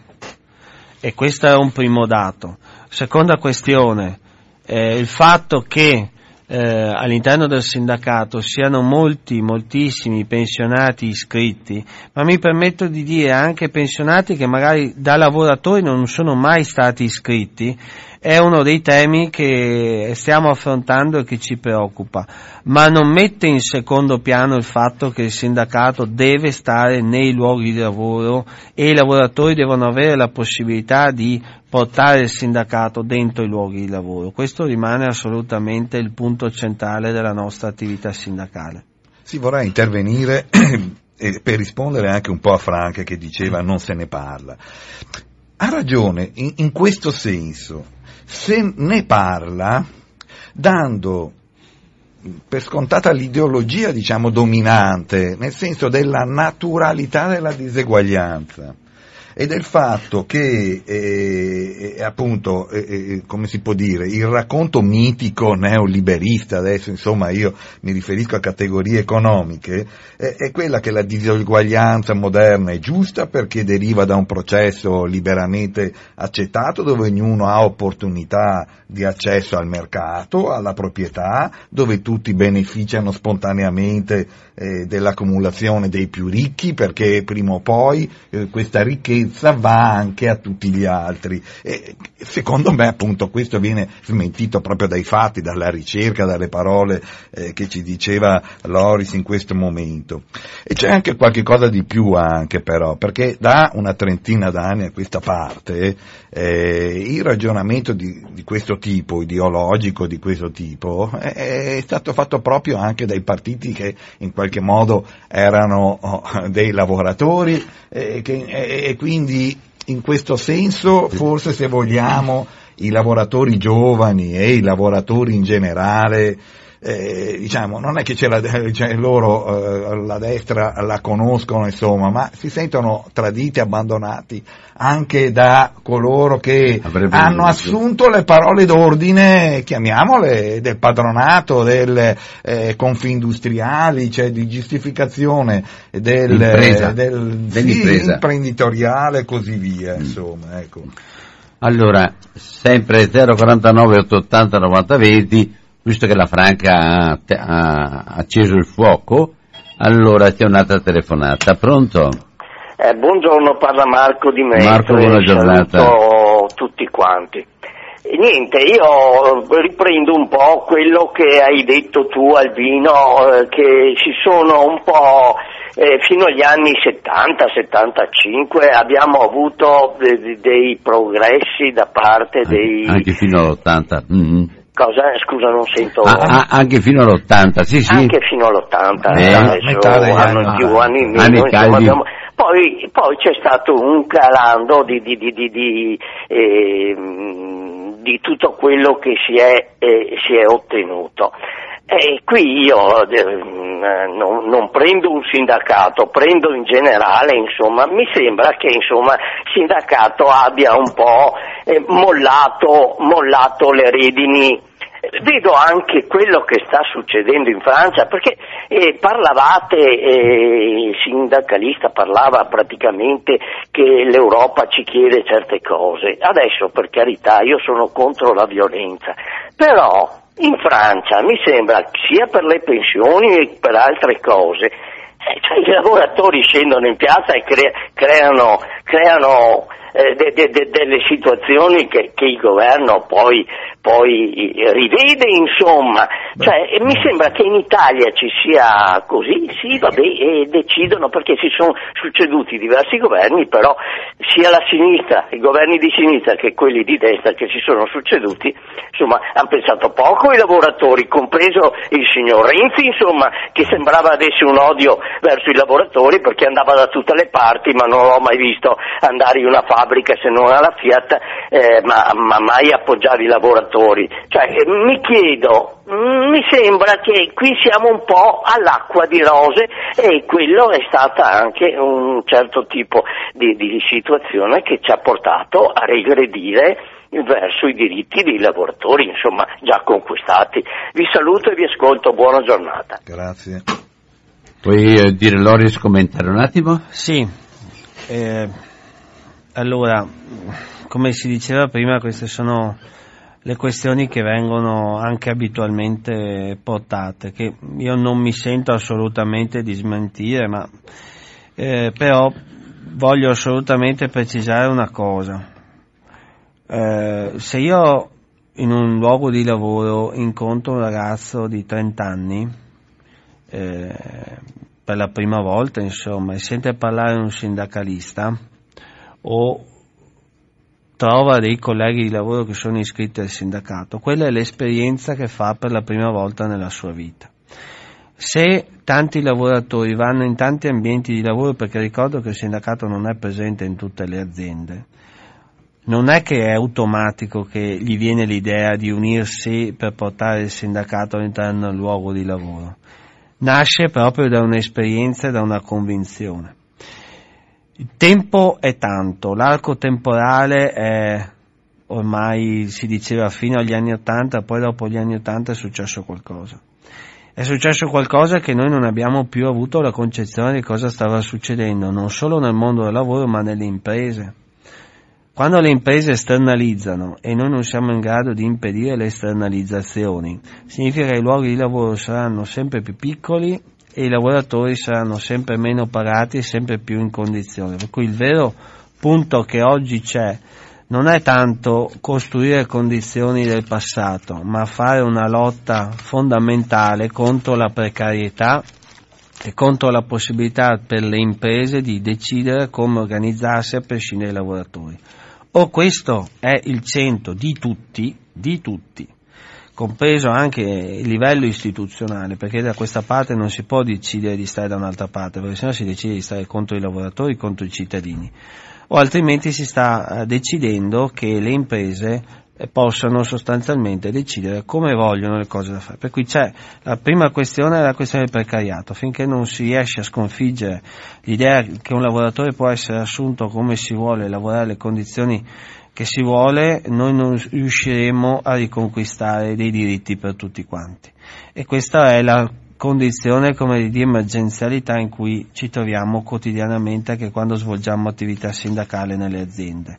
[SPEAKER 4] E questo è un primo dato. Seconda questione, eh, il fatto che eh, all'interno del sindacato siano molti, moltissimi pensionati iscritti, ma mi permetto di dire anche pensionati che magari da lavoratori non sono mai stati iscritti è uno dei temi che stiamo affrontando e che ci preoccupa, ma non mette in secondo piano il fatto che il sindacato deve stare nei luoghi di lavoro e i lavoratori devono avere la possibilità di portare il sindacato dentro i luoghi di lavoro. Questo rimane assolutamente il punto centrale della nostra attività sindacale.
[SPEAKER 3] Si vorrà intervenire per rispondere anche un po' a Franca che diceva non se ne parla. Ha ragione in, in questo senso, se ne parla dando per scontata l'ideologia, diciamo, dominante, nel senso della naturalità della diseguaglianza e del fatto che eh, eh, appunto, eh, eh, come si può dire, il racconto mitico neoliberista, adesso insomma io mi riferisco a categorie economiche, è quella che la diseguaglianza moderna è giusta perché deriva da un processo liberamente accettato dove ognuno ha opportunità di accesso al mercato, alla proprietà, dove tutti beneficiano spontaneamente eh, dell'accumulazione dei più ricchi perché prima o poi eh, questa ricchezza va anche a tutti gli altri. E, secondo me appunto questo viene smentito proprio dai fatti, dalla ricerca, dalle parole eh, che ci diceva Loris in questo momento. E c'è anche qualche cosa di più anche però, perché da una trentina d'anni a questa parte eh, il ragionamento di, di, questo tipo, ideologico di questo tipo, è, è stato fatto proprio anche dai partiti che in qualche modo erano oh, dei lavoratori e, che, e quindi in questo senso forse se vogliamo i lavoratori giovani e i lavoratori in generale eh, diciamo, non è che la, cioè, loro eh, la destra la conoscono, insomma, ma si sentono traditi, abbandonati anche da coloro che Avrebbe hanno assunto le parole d'ordine, chiamiamole, del padronato, del eh, confindustriali, cioè di giustificazione del, del sì, imprenditoriale e così via, mm. insomma, ecco.
[SPEAKER 2] Allora, sempre 049 880 90 20 visto che la Franca ha, ha acceso il fuoco, allora c'è un'altra telefonata. Pronto?
[SPEAKER 6] Eh, buongiorno, parla Marco di me.
[SPEAKER 2] Marco, buona giornata.
[SPEAKER 6] Saluto tutti quanti. Niente, io riprendo un po' quello che hai detto tu Albino, eh, che ci sono un po' eh, fino agli anni 70-75 abbiamo avuto de- dei progressi da parte dei...
[SPEAKER 2] Anche fino all'80. Mm-hmm.
[SPEAKER 6] Cosa? Scusa, non sento.
[SPEAKER 2] Ah, anche fino all'80, sì, sì.
[SPEAKER 6] Anche fino all'80, eh, adesso anno più, anni meno. Anni insomma, abbiamo... poi, poi, c'è stato un calando di, di, di, di eh, tutto quello che si è, eh, si è ottenuto. E qui io eh, non, non, prendo un sindacato, prendo in generale, insomma, mi sembra che insomma, il sindacato abbia un po' eh, mollato, mollato le redini Vedo anche quello che sta succedendo in Francia, perché eh, parlavate, eh, il sindacalista parlava praticamente che l'Europa ci chiede certe cose. Adesso, per carità, io sono contro la violenza, però in Francia mi sembra, sia per le pensioni che per altre cose, eh, cioè i lavoratori scendono in piazza e cre- creano, creano eh, de- de- de- delle situazioni che, che, il governo poi, poi rivede, insomma. Cioè, mi sembra che in Italia ci sia così, sì, vabbè, e decidono perché si sono succeduti diversi governi, però sia la sinistra, i governi di sinistra che quelli di destra che si sono succeduti, insomma, hanno pensato poco ai lavoratori, compreso il signor Renzi, insomma, che sembrava avesse un odio verso i lavoratori perché andava da tutte le parti, ma non l'ho mai visto andare in una fabbrica fabbrica se non alla Fiat, eh, ma, ma, mai appoggiare i lavoratori. Cioè, eh, mi chiedo, mm, mi sembra che qui siamo un po' all'acqua di rose e quello è stata anche un certo tipo di, di situazione che ci ha portato a regredire verso i diritti dei lavoratori, insomma, già conquistati. Vi saluto e vi ascolto, buona giornata.
[SPEAKER 3] Grazie.
[SPEAKER 2] Puoi eh, dire Loris commentare un attimo?
[SPEAKER 4] Sì, eh, allora, come si diceva prima, queste sono le questioni che vengono anche abitualmente portate, che io non mi sento assolutamente di smentire, ma eh, però voglio assolutamente precisare una cosa. Eh, se io in un luogo di lavoro incontro un ragazzo di 30 anni, eh, per la prima volta, insomma, e sente parlare un sindacalista, o trova dei colleghi di lavoro che sono iscritti al sindacato. Quella è l'esperienza che fa per la prima volta nella sua vita. Se tanti lavoratori vanno in tanti ambienti di lavoro, perché ricordo che il sindacato non è presente in tutte le aziende, non è che è automatico che gli viene l'idea di unirsi per portare il sindacato all'interno del luogo di lavoro. Nasce proprio da un'esperienza e da una convinzione. Il tempo è tanto, l'arco temporale è ormai si diceva fino agli anni Ottanta, poi dopo gli anni Ottanta è successo qualcosa. È successo qualcosa che noi non abbiamo più avuto la concezione di cosa stava succedendo, non solo nel mondo del lavoro ma nelle imprese. Quando le imprese esternalizzano e noi non siamo in grado di impedire le esternalizzazioni, significa che i luoghi di lavoro saranno sempre più piccoli e i lavoratori saranno sempre meno pagati e sempre più in condizione. Per cui il vero punto che oggi c'è non è tanto costruire condizioni del passato, ma fare una lotta fondamentale contro la precarietà e contro la possibilità per le imprese di decidere come organizzarsi a prescindere dai lavoratori. O questo è il centro di tutti, di tutti, compreso anche il livello istituzionale, perché da questa parte non si può decidere di stare da un'altra parte, perché sennò si decide di stare contro i lavoratori, contro i cittadini, o altrimenti si sta eh, decidendo che le imprese possano sostanzialmente decidere come vogliono le cose da fare. Per cui c'è la prima questione è la questione del precariato, finché non si riesce a sconfiggere l'idea che un lavoratore può essere assunto come si vuole, lavorare alle condizioni che si vuole, noi non riusciremo a riconquistare dei diritti per tutti quanti. E questa è la condizione come di emergenzialità in cui ci troviamo quotidianamente anche quando svolgiamo attività sindacale nelle aziende.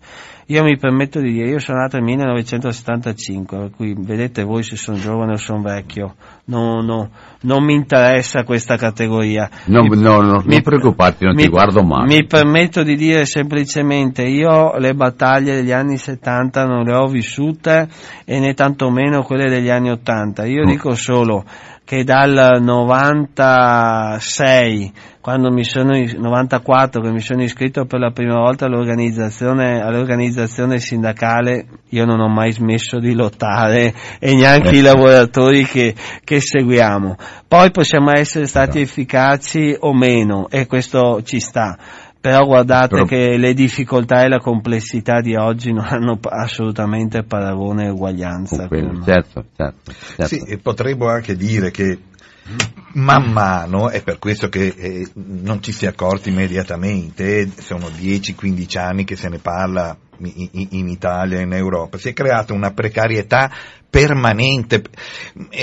[SPEAKER 4] Io mi permetto di dire, io sono nato nel 1975, per cui vedete voi se sono giovane o sono vecchio, no, no, non mi interessa questa categoria.
[SPEAKER 2] No, mi, no, no, mi, non preoccuparti, non mi, ti guardo mai.
[SPEAKER 4] Mi permetto di dire semplicemente, io le battaglie degli anni 70 non le ho vissute e né tantomeno quelle degli anni 80. Io mm. dico solo che dal 96 quando mi sono 94 che mi sono iscritto per la prima volta all'organizzazione, all'organizzazione sindacale io non ho mai smesso di lottare e neanche i lavoratori che, che seguiamo. Poi possiamo essere stati efficaci o meno e questo ci sta però guardate Però... che le difficoltà e la complessità di oggi non hanno assolutamente paragone e uguaglianza.
[SPEAKER 2] Certo, certo, certo.
[SPEAKER 3] Sì, potremmo anche dire che man mano, è per questo che eh, non ci si è accorti immediatamente, sono 10-15 anni che se ne parla in, Italia in Europa, si è creata una precarietà permanente,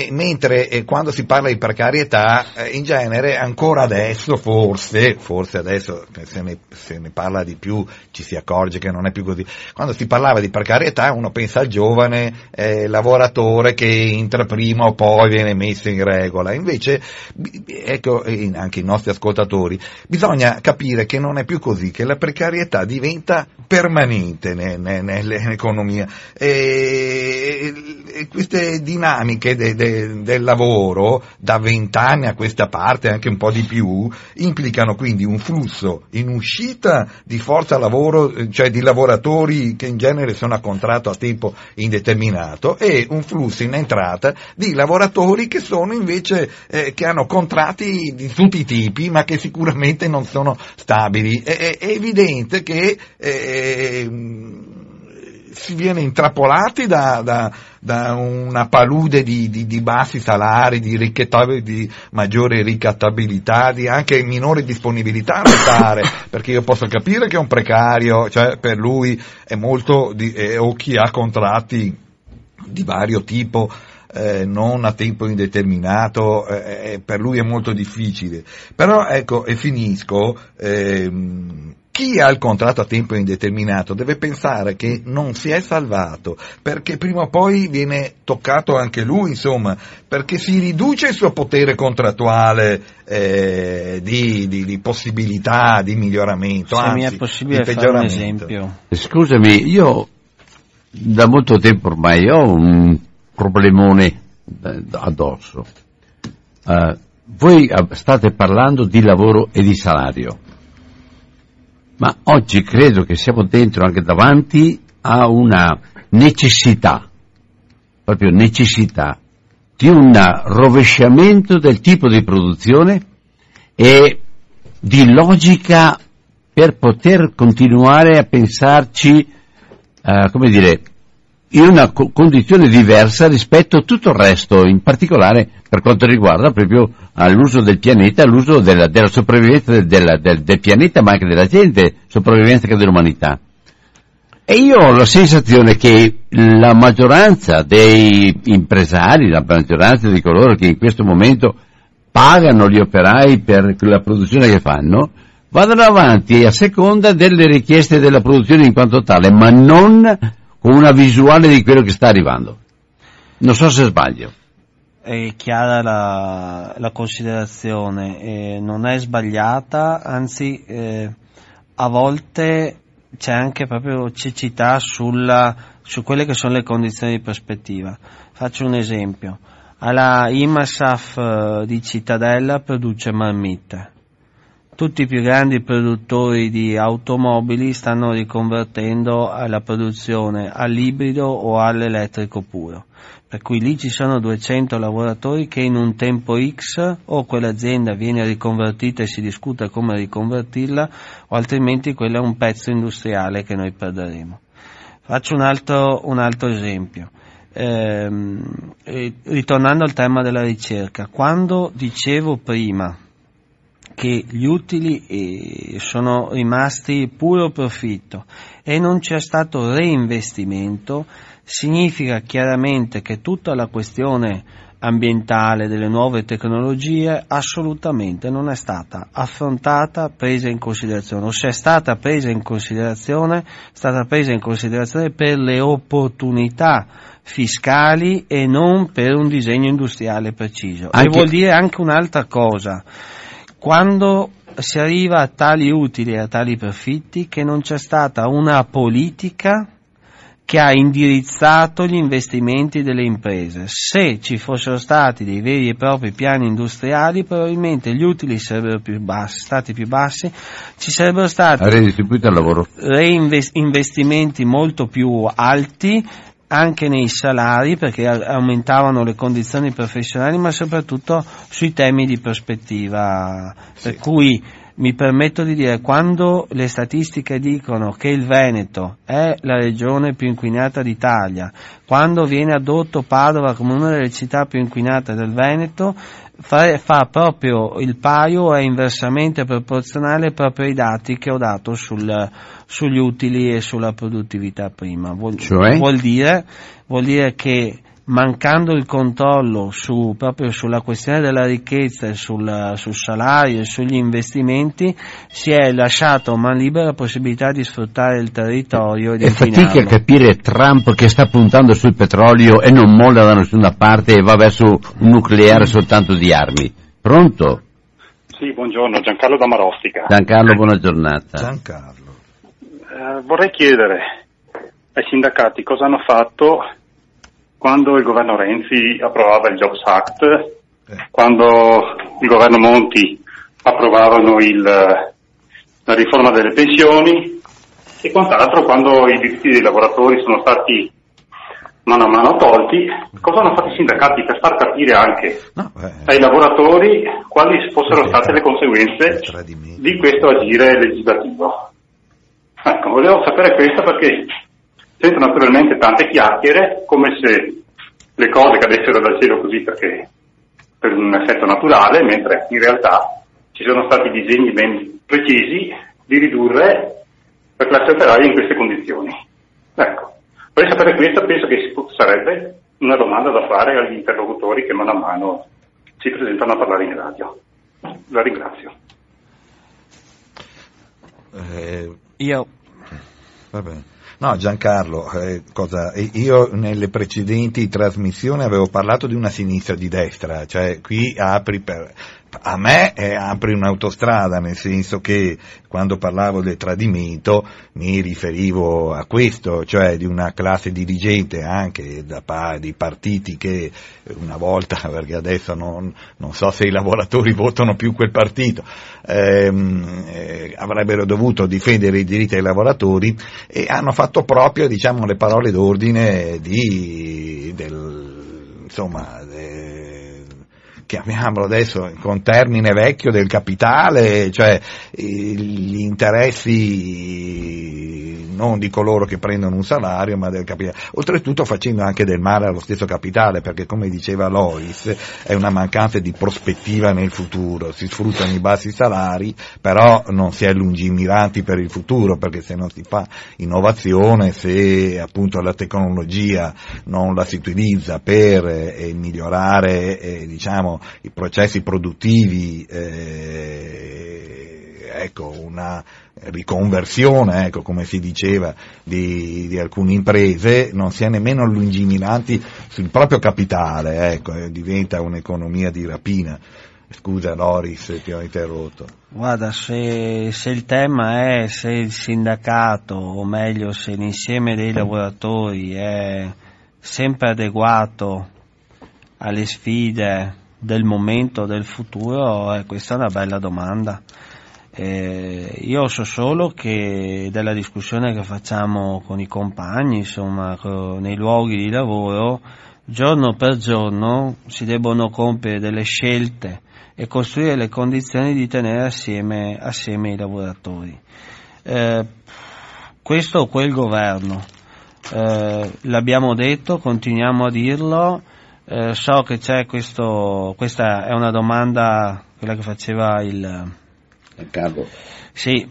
[SPEAKER 3] mentre eh, quando si parla di precarietà, eh, in genere ancora adesso, forse, forse adesso se ne, se ne, parla di più ci si accorge che non è più così, quando si parlava di precarietà uno pensa al giovane eh, lavoratore che entra prima o poi viene messo in regola, invece, ecco anche i nostri ascoltatori, bisogna capire che non è più così, che la precarietà diventa permanente nell'economia. E, queste dinamiche de, de, del lavoro da vent'anni a questa parte, anche un po' di più, implicano quindi un flusso in uscita di forza lavoro, cioè di lavoratori che in genere sono a contratto a tempo indeterminato e un flusso in entrata di lavoratori che sono invece, eh, che hanno contratti di tutti i tipi ma che sicuramente non sono stabili. È, è evidente che eh, si viene intrappolati da, da, da una palude di, di, di, bassi salari, di, di maggiore ricattabilità, di anche minore disponibilità a restare, perché io posso capire che è un precario, cioè per lui è molto, eh, o chi ha contratti di vario tipo, eh, non a tempo indeterminato, eh, eh per lui è molto difficile. Però ecco, e finisco, ehm, chi ha il contratto a tempo indeterminato deve pensare che non si è salvato, perché prima o poi viene toccato anche lui, insomma, perché si riduce il suo potere contrattuale eh, di, di, di, possibilità di miglioramento. Se anzi, mi
[SPEAKER 4] è possibile fare un esempio.
[SPEAKER 2] Scusami, io da molto tempo ormai ho un problemone addosso. Uh, voi state parlando di lavoro e di salario ma oggi credo che siamo dentro anche davanti a una necessità, proprio necessità, di un rovesciamento del tipo di produzione e di logica per poter continuare a pensarci, uh, come dire, in una co- condizione diversa rispetto a tutto il resto, in particolare per quanto riguarda proprio all'uso del pianeta, all'uso della, della sopravvivenza del, della, del, del, pianeta, ma anche della gente, sopravvivenza anche dell'umanità. E io ho la sensazione che la maggioranza dei impresari, la maggioranza di coloro che in questo momento pagano gli operai per la produzione che fanno, vadano avanti a seconda delle richieste della produzione in quanto tale, ma non con una visuale di quello che sta arrivando. Non so se sbaglio.
[SPEAKER 4] È chiara la, la considerazione, eh, non è sbagliata, anzi eh, a volte c'è anche proprio cecità sulla, su quelle che sono le condizioni di prospettiva. Faccio un esempio. Alla IMASAF eh, di Cittadella produce marmitte tutti i più grandi produttori di automobili stanno riconvertendo alla produzione all'ibrido o all'elettrico puro. Per cui lì ci sono 200 lavoratori che in un tempo X o quell'azienda viene riconvertita e si discute come riconvertirla o altrimenti quello è un pezzo industriale che noi perderemo. Faccio un altro, un altro esempio. Eh, ritornando al tema della ricerca, quando dicevo prima che gli utili eh, sono rimasti puro profitto e non c'è stato reinvestimento, significa chiaramente che tutta la questione ambientale delle nuove tecnologie assolutamente non è stata affrontata, presa in considerazione, o se è stata presa in considerazione, è stata presa in considerazione per le opportunità fiscali e non per un disegno industriale preciso. Anche... E vuol dire anche un'altra cosa. Quando si arriva a tali utili e a tali profitti che non c'è stata una politica che ha indirizzato gli investimenti delle imprese. Se ci fossero stati dei veri e propri piani industriali, probabilmente gli utili sarebbero più bassi, stati più bassi, ci sarebbero stati reinvestimenti molto più alti anche nei salari perché aumentavano le condizioni professionali ma soprattutto sui temi di prospettiva sì. per cui mi permetto di dire, quando le statistiche dicono che il Veneto è la regione più inquinata d'Italia, quando viene adotto Padova come una delle città più inquinate del Veneto, fa, fa proprio il paio, è inversamente proporzionale proprio ai dati che ho dato sul, sugli utili e sulla produttività prima. Vuol, cioè? vuol, dire, vuol dire che mancando il controllo su, proprio sulla questione della ricchezza e sul, sul, salario e sugli investimenti, si è lasciato man libera la possibilità di sfruttare il territorio e di
[SPEAKER 2] E fatica a capire Trump che sta puntando sul petrolio e non molla da nessuna parte e va verso un nucleare soltanto di armi. Pronto?
[SPEAKER 7] Sì, buongiorno, Giancarlo da Marostica.
[SPEAKER 2] Giancarlo, buona giornata.
[SPEAKER 3] Giancarlo.
[SPEAKER 7] Eh, vorrei chiedere ai sindacati cosa hanno fatto quando il governo Renzi approvava il Jobs Act, eh. quando il governo Monti approvavano il, la riforma delle pensioni e quant'altro quando i diritti dei lavoratori sono stati mano a mano tolti, cosa hanno fatto i sindacati per far capire anche no, ai lavoratori quali fossero state le conseguenze di questo agire legislativo. Ecco, volevo sapere questo perché sento naturalmente tante chiacchiere come se le cose cadessero dal cielo così perché per un effetto naturale, mentre in realtà ci sono stati disegni ben precisi di ridurre la classe operaia in queste condizioni. Ecco, vorrei sapere questo, penso che sarebbe una domanda da fare agli interlocutori che mano a mano si presentano a parlare in radio. La ringrazio.
[SPEAKER 3] Eh, Io. Va bene. No, Giancarlo, eh, cosa, io nelle precedenti trasmissioni avevo parlato di una sinistra di destra, cioè qui apri per, a me eh, apri un'autostrada, nel senso che quando parlavo del tradimento mi riferivo a questo, cioè di una classe dirigente anche da di partiti che una volta, perché adesso non, non, so se i lavoratori votano più quel partito, ehm, eh, avrebbero dovuto difendere i diritti dei lavoratori e hanno fatto proprio diciamo, le parole d'ordine di, del, insomma, de, chiamiamolo adesso con termine vecchio del capitale, cioè gli interessi non di coloro che prendono un salario ma del capitale, oltretutto facendo anche del male allo stesso capitale perché come diceva Lois è una mancanza di prospettiva nel futuro, si sfruttano i bassi salari però non si è lungimiranti per il futuro perché se non si fa innovazione, se appunto la tecnologia non la si utilizza per eh, migliorare eh, diciamo, i processi produttivi eh, ecco, una riconversione, ecco, come si diceva, di, di, alcune imprese, non si è nemmeno lungimiranti sul proprio capitale, ecco, eh, diventa un'economia di rapina. Scusa Loris, ti ho interrotto.
[SPEAKER 4] Guarda, se, se, il tema è se il sindacato, o meglio se l'insieme dei lavoratori è sempre adeguato alle sfide del momento, del futuro, eh, questa è una bella domanda. Eh, io so solo che della discussione che facciamo con i compagni, insomma, nei luoghi di lavoro, giorno per giorno si debbono compiere delle scelte e costruire le condizioni di tenere assieme, assieme i lavoratori. Eh, questo o quel governo eh, l'abbiamo detto, continuiamo a dirlo, eh, so che c'è questo, questa è una domanda, quella che faceva il...
[SPEAKER 2] Riccardo.
[SPEAKER 4] Sì,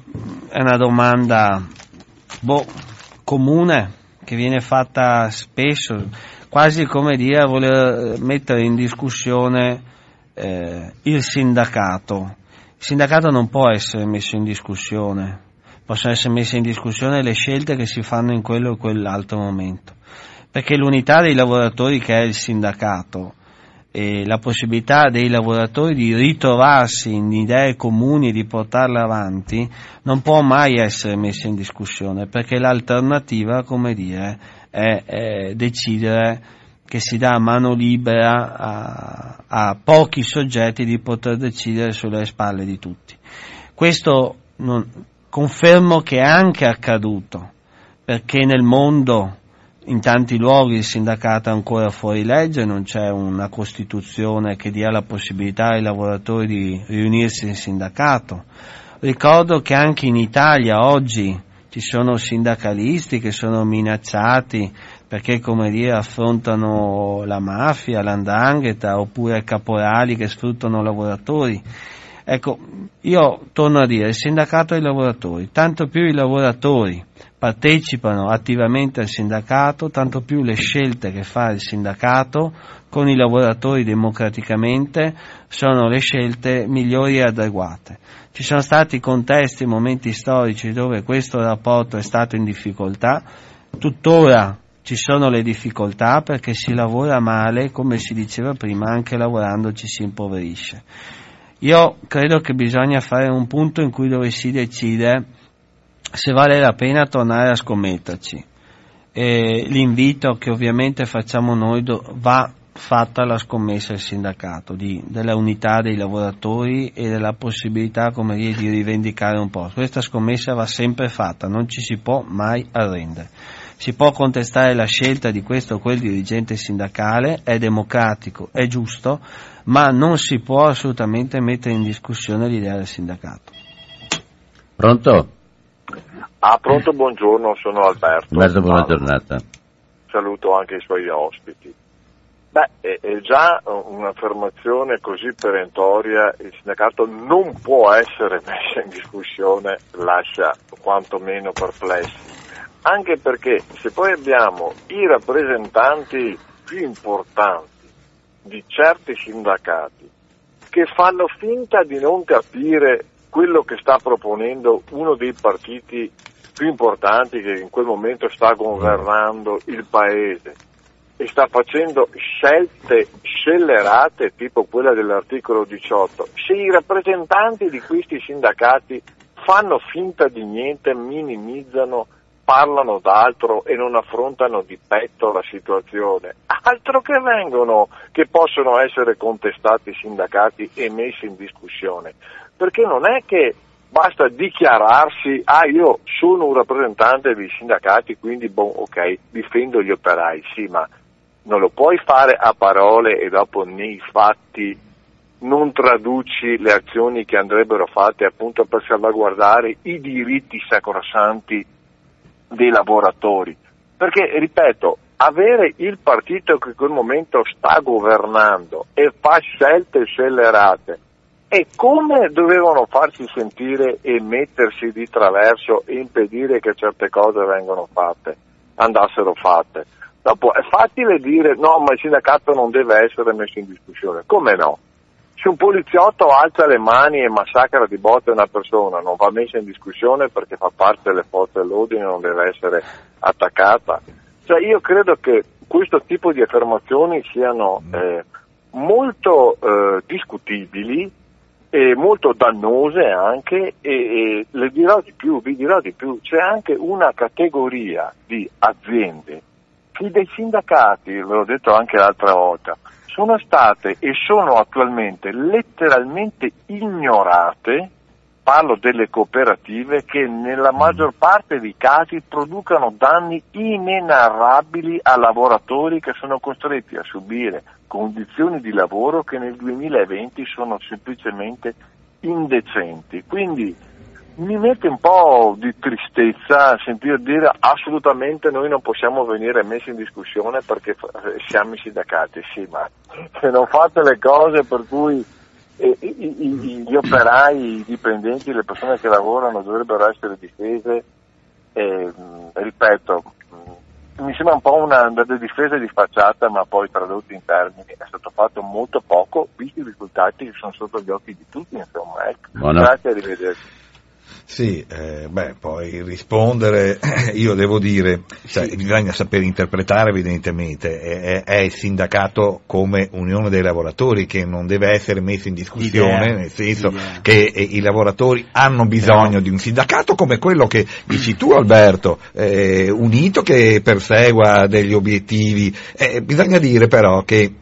[SPEAKER 4] è una domanda boh, comune che viene fatta spesso, quasi come dire voler mettere in discussione eh, il sindacato. Il sindacato non può essere messo in discussione, possono essere messe in discussione le scelte che si fanno in quello o quell'altro momento, perché l'unità dei lavoratori che è il sindacato e la possibilità dei lavoratori di ritrovarsi in idee comuni e di portarle avanti non può mai essere messa in discussione, perché l'alternativa, come dire, è, è decidere che si dà mano libera a, a, pochi soggetti di poter decidere sulle spalle di tutti. Questo non, confermo che è anche accaduto, perché nel mondo in tanti luoghi il sindacato è ancora fuori legge, non c'è una Costituzione che dia la possibilità ai lavoratori di riunirsi in sindacato. Ricordo che anche in Italia oggi ci sono sindacalisti che sono minacciati perché come dire affrontano la mafia, l'andrangheta oppure caporali che sfruttano lavoratori. Ecco, io torno a dire, il sindacato dei lavoratori, tanto più i lavoratori partecipano attivamente al sindacato, tanto più le scelte che fa il sindacato con i lavoratori democraticamente sono le scelte migliori e adeguate. Ci sono stati contesti, momenti storici dove questo rapporto è stato in difficoltà, tuttora ci sono le difficoltà perché si lavora male, come si diceva prima, anche lavorando ci si impoverisce. Io credo che bisogna fare un punto in cui dove si decide se vale la pena tornare a scommetterci. E l'invito che ovviamente facciamo noi do, va fatta la scommessa del sindacato, di, della unità dei lavoratori e della possibilità come dire, di rivendicare un po'. Questa scommessa va sempre fatta, non ci si può mai arrendere. Si può contestare la scelta di questo o quel dirigente sindacale, è democratico, è giusto, ma non si può assolutamente mettere in discussione l'idea del sindacato.
[SPEAKER 2] Pronto?
[SPEAKER 8] Ah, pronto, buongiorno, sono Alberto.
[SPEAKER 2] Alberto, buona giornata.
[SPEAKER 8] Saluto anche i suoi ospiti. Beh, è, è già un'affermazione così perentoria, il sindacato non può essere messo in discussione, lascia quantomeno perplessi. Anche perché se poi abbiamo i rappresentanti più importanti di certi sindacati che fanno finta di non capire quello che sta proponendo uno dei partiti più importanti che in quel momento sta governando il paese e sta facendo scelte scellerate tipo quella dell'articolo 18, se i rappresentanti di questi sindacati fanno finta di niente, minimizzano parlano d'altro e non affrontano di petto la situazione. Altro che vengono, che possono essere contestati i sindacati e messi in discussione. Perché non è che basta dichiararsi, ah io sono un rappresentante dei sindacati, quindi bon, ok, difendo gli operai, sì, ma non lo puoi fare a parole e dopo nei fatti non traduci le azioni che andrebbero fatte appunto per salvaguardare i diritti sacrosanti dei lavoratori. Perché, ripeto, avere il partito che in quel momento sta governando e fa scelte scellerate e come dovevano farsi sentire e mettersi di traverso e impedire che certe cose vengano fatte, andassero fatte. Dopo è facile dire no, ma il sindacato non deve essere messo in discussione. Come no? Se un poliziotto alza le mani e massacra di botte una persona, non va messa in discussione perché fa parte delle forze dell'ordine e non deve essere attaccata. Cioè io credo che questo tipo di affermazioni siano eh, molto eh, discutibili molto dannose anche e, e le dirò di più, vi dirò di più, c'è anche una categoria di aziende che dei sindacati, ve l'ho detto anche l'altra volta, sono state e sono attualmente letteralmente ignorate, parlo delle cooperative, che nella maggior parte dei casi producano danni inenarrabili a lavoratori che sono costretti a subire condizioni di lavoro che nel 2020 sono semplicemente indecenti. Quindi mi mette un po' di tristezza sentire dire assolutamente noi non possiamo venire messi in discussione perché siamo i sindacati, sì, ma se non fate le cose per cui eh, gli operai, i dipendenti, le persone che lavorano dovrebbero essere difese, eh, ripeto, mi sembra un po' una, una difesa di facciata, ma poi tradotto in termini è stato fatto molto poco, visti i risultati che sono sotto gli occhi di tutti, insomma. Ecco. Grazie, arrivederci.
[SPEAKER 3] Sì, eh, beh, poi rispondere, io devo dire, cioè, sì. bisogna sapere interpretare evidentemente, è, è, il sindacato come unione dei lavoratori che non deve essere messo in discussione, Idea. nel senso Idea. che eh, i lavoratori hanno bisogno Però... di un sindacato come quello che dici tu Alberto, eh, unito che persegua degli obiettivi, eh, bisogna dire però che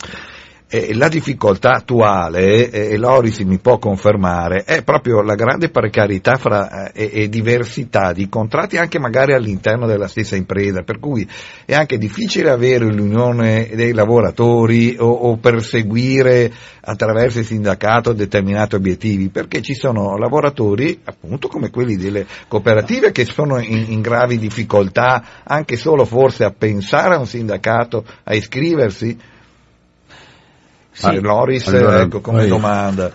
[SPEAKER 3] eh, la difficoltà attuale, e Loris mi può confermare, è proprio la grande precarietà fra, eh, e, diversità di contratti anche magari all'interno della stessa impresa, per cui è anche difficile avere l'unione dei lavoratori o, o perseguire attraverso il sindacato determinati obiettivi, perché ci sono lavoratori, appunto come quelli delle cooperative, che sono in, in gravi difficoltà anche solo forse a pensare a un sindacato, a iscriversi, sì. Ah, Loris, allora, ecco come poi... domanda.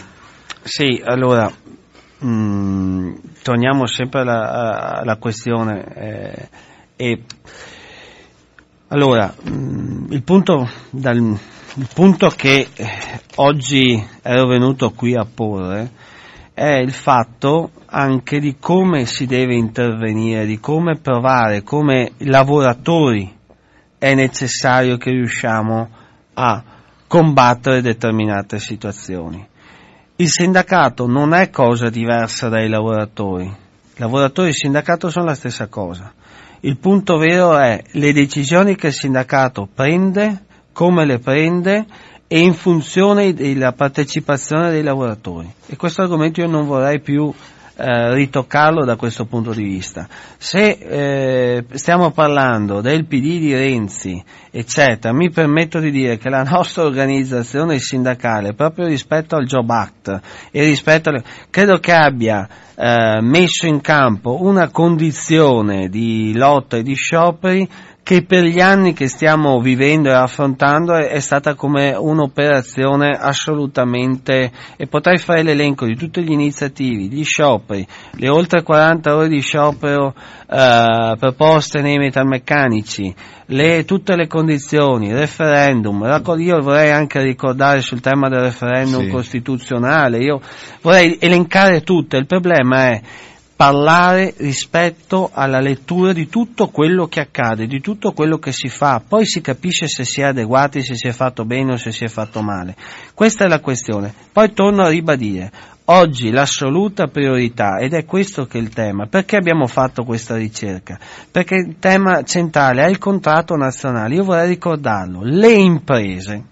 [SPEAKER 4] Sì, allora, mh, mm, torniamo sempre alla, alla questione. Eh, e, allora, mh, mm, il, punto, dal, il punto che eh, oggi ero venuto qui a porre è il fatto anche di come si deve intervenire, di come provare, come lavoratori è necessario che riusciamo a combattere determinate situazioni. Il sindacato non è cosa diversa dai lavoratori. Lavoratori e sindacato sono la stessa cosa. Il punto vero è le decisioni che il sindacato prende, come le prende e in funzione della partecipazione dei lavoratori. E questo argomento io non vorrei più eh, ritoccarlo da questo punto di vista. Se eh, stiamo parlando del PD di Renzi, eccetera, mi permetto di dire che la nostra organizzazione sindacale, proprio rispetto al Job Act e rispetto alle, credo che abbia eh, messo in campo una condizione di lotta e di scioperi che per gli anni che stiamo vivendo e affrontando è, è, stata come un'operazione assolutamente, e potrei fare l'elenco di tutte le iniziative, gli scioperi, le oltre 40 ore di sciopero eh, proposte nei metalmeccanici, le, tutte le condizioni, referendum, io vorrei anche ricordare sul tema del referendum sì. costituzionale, io vorrei elencare tutte, il problema è parlare rispetto alla lettura di tutto quello che accade, di tutto quello che si fa, poi si capisce se si è adeguati, se si è fatto bene o se si è fatto male. Questa è la questione. Poi torno a ribadire, oggi l'assoluta priorità, ed è questo che è il tema, perché abbiamo fatto questa ricerca? Perché il tema centrale è il contratto nazionale, io vorrei ricordarlo, le imprese,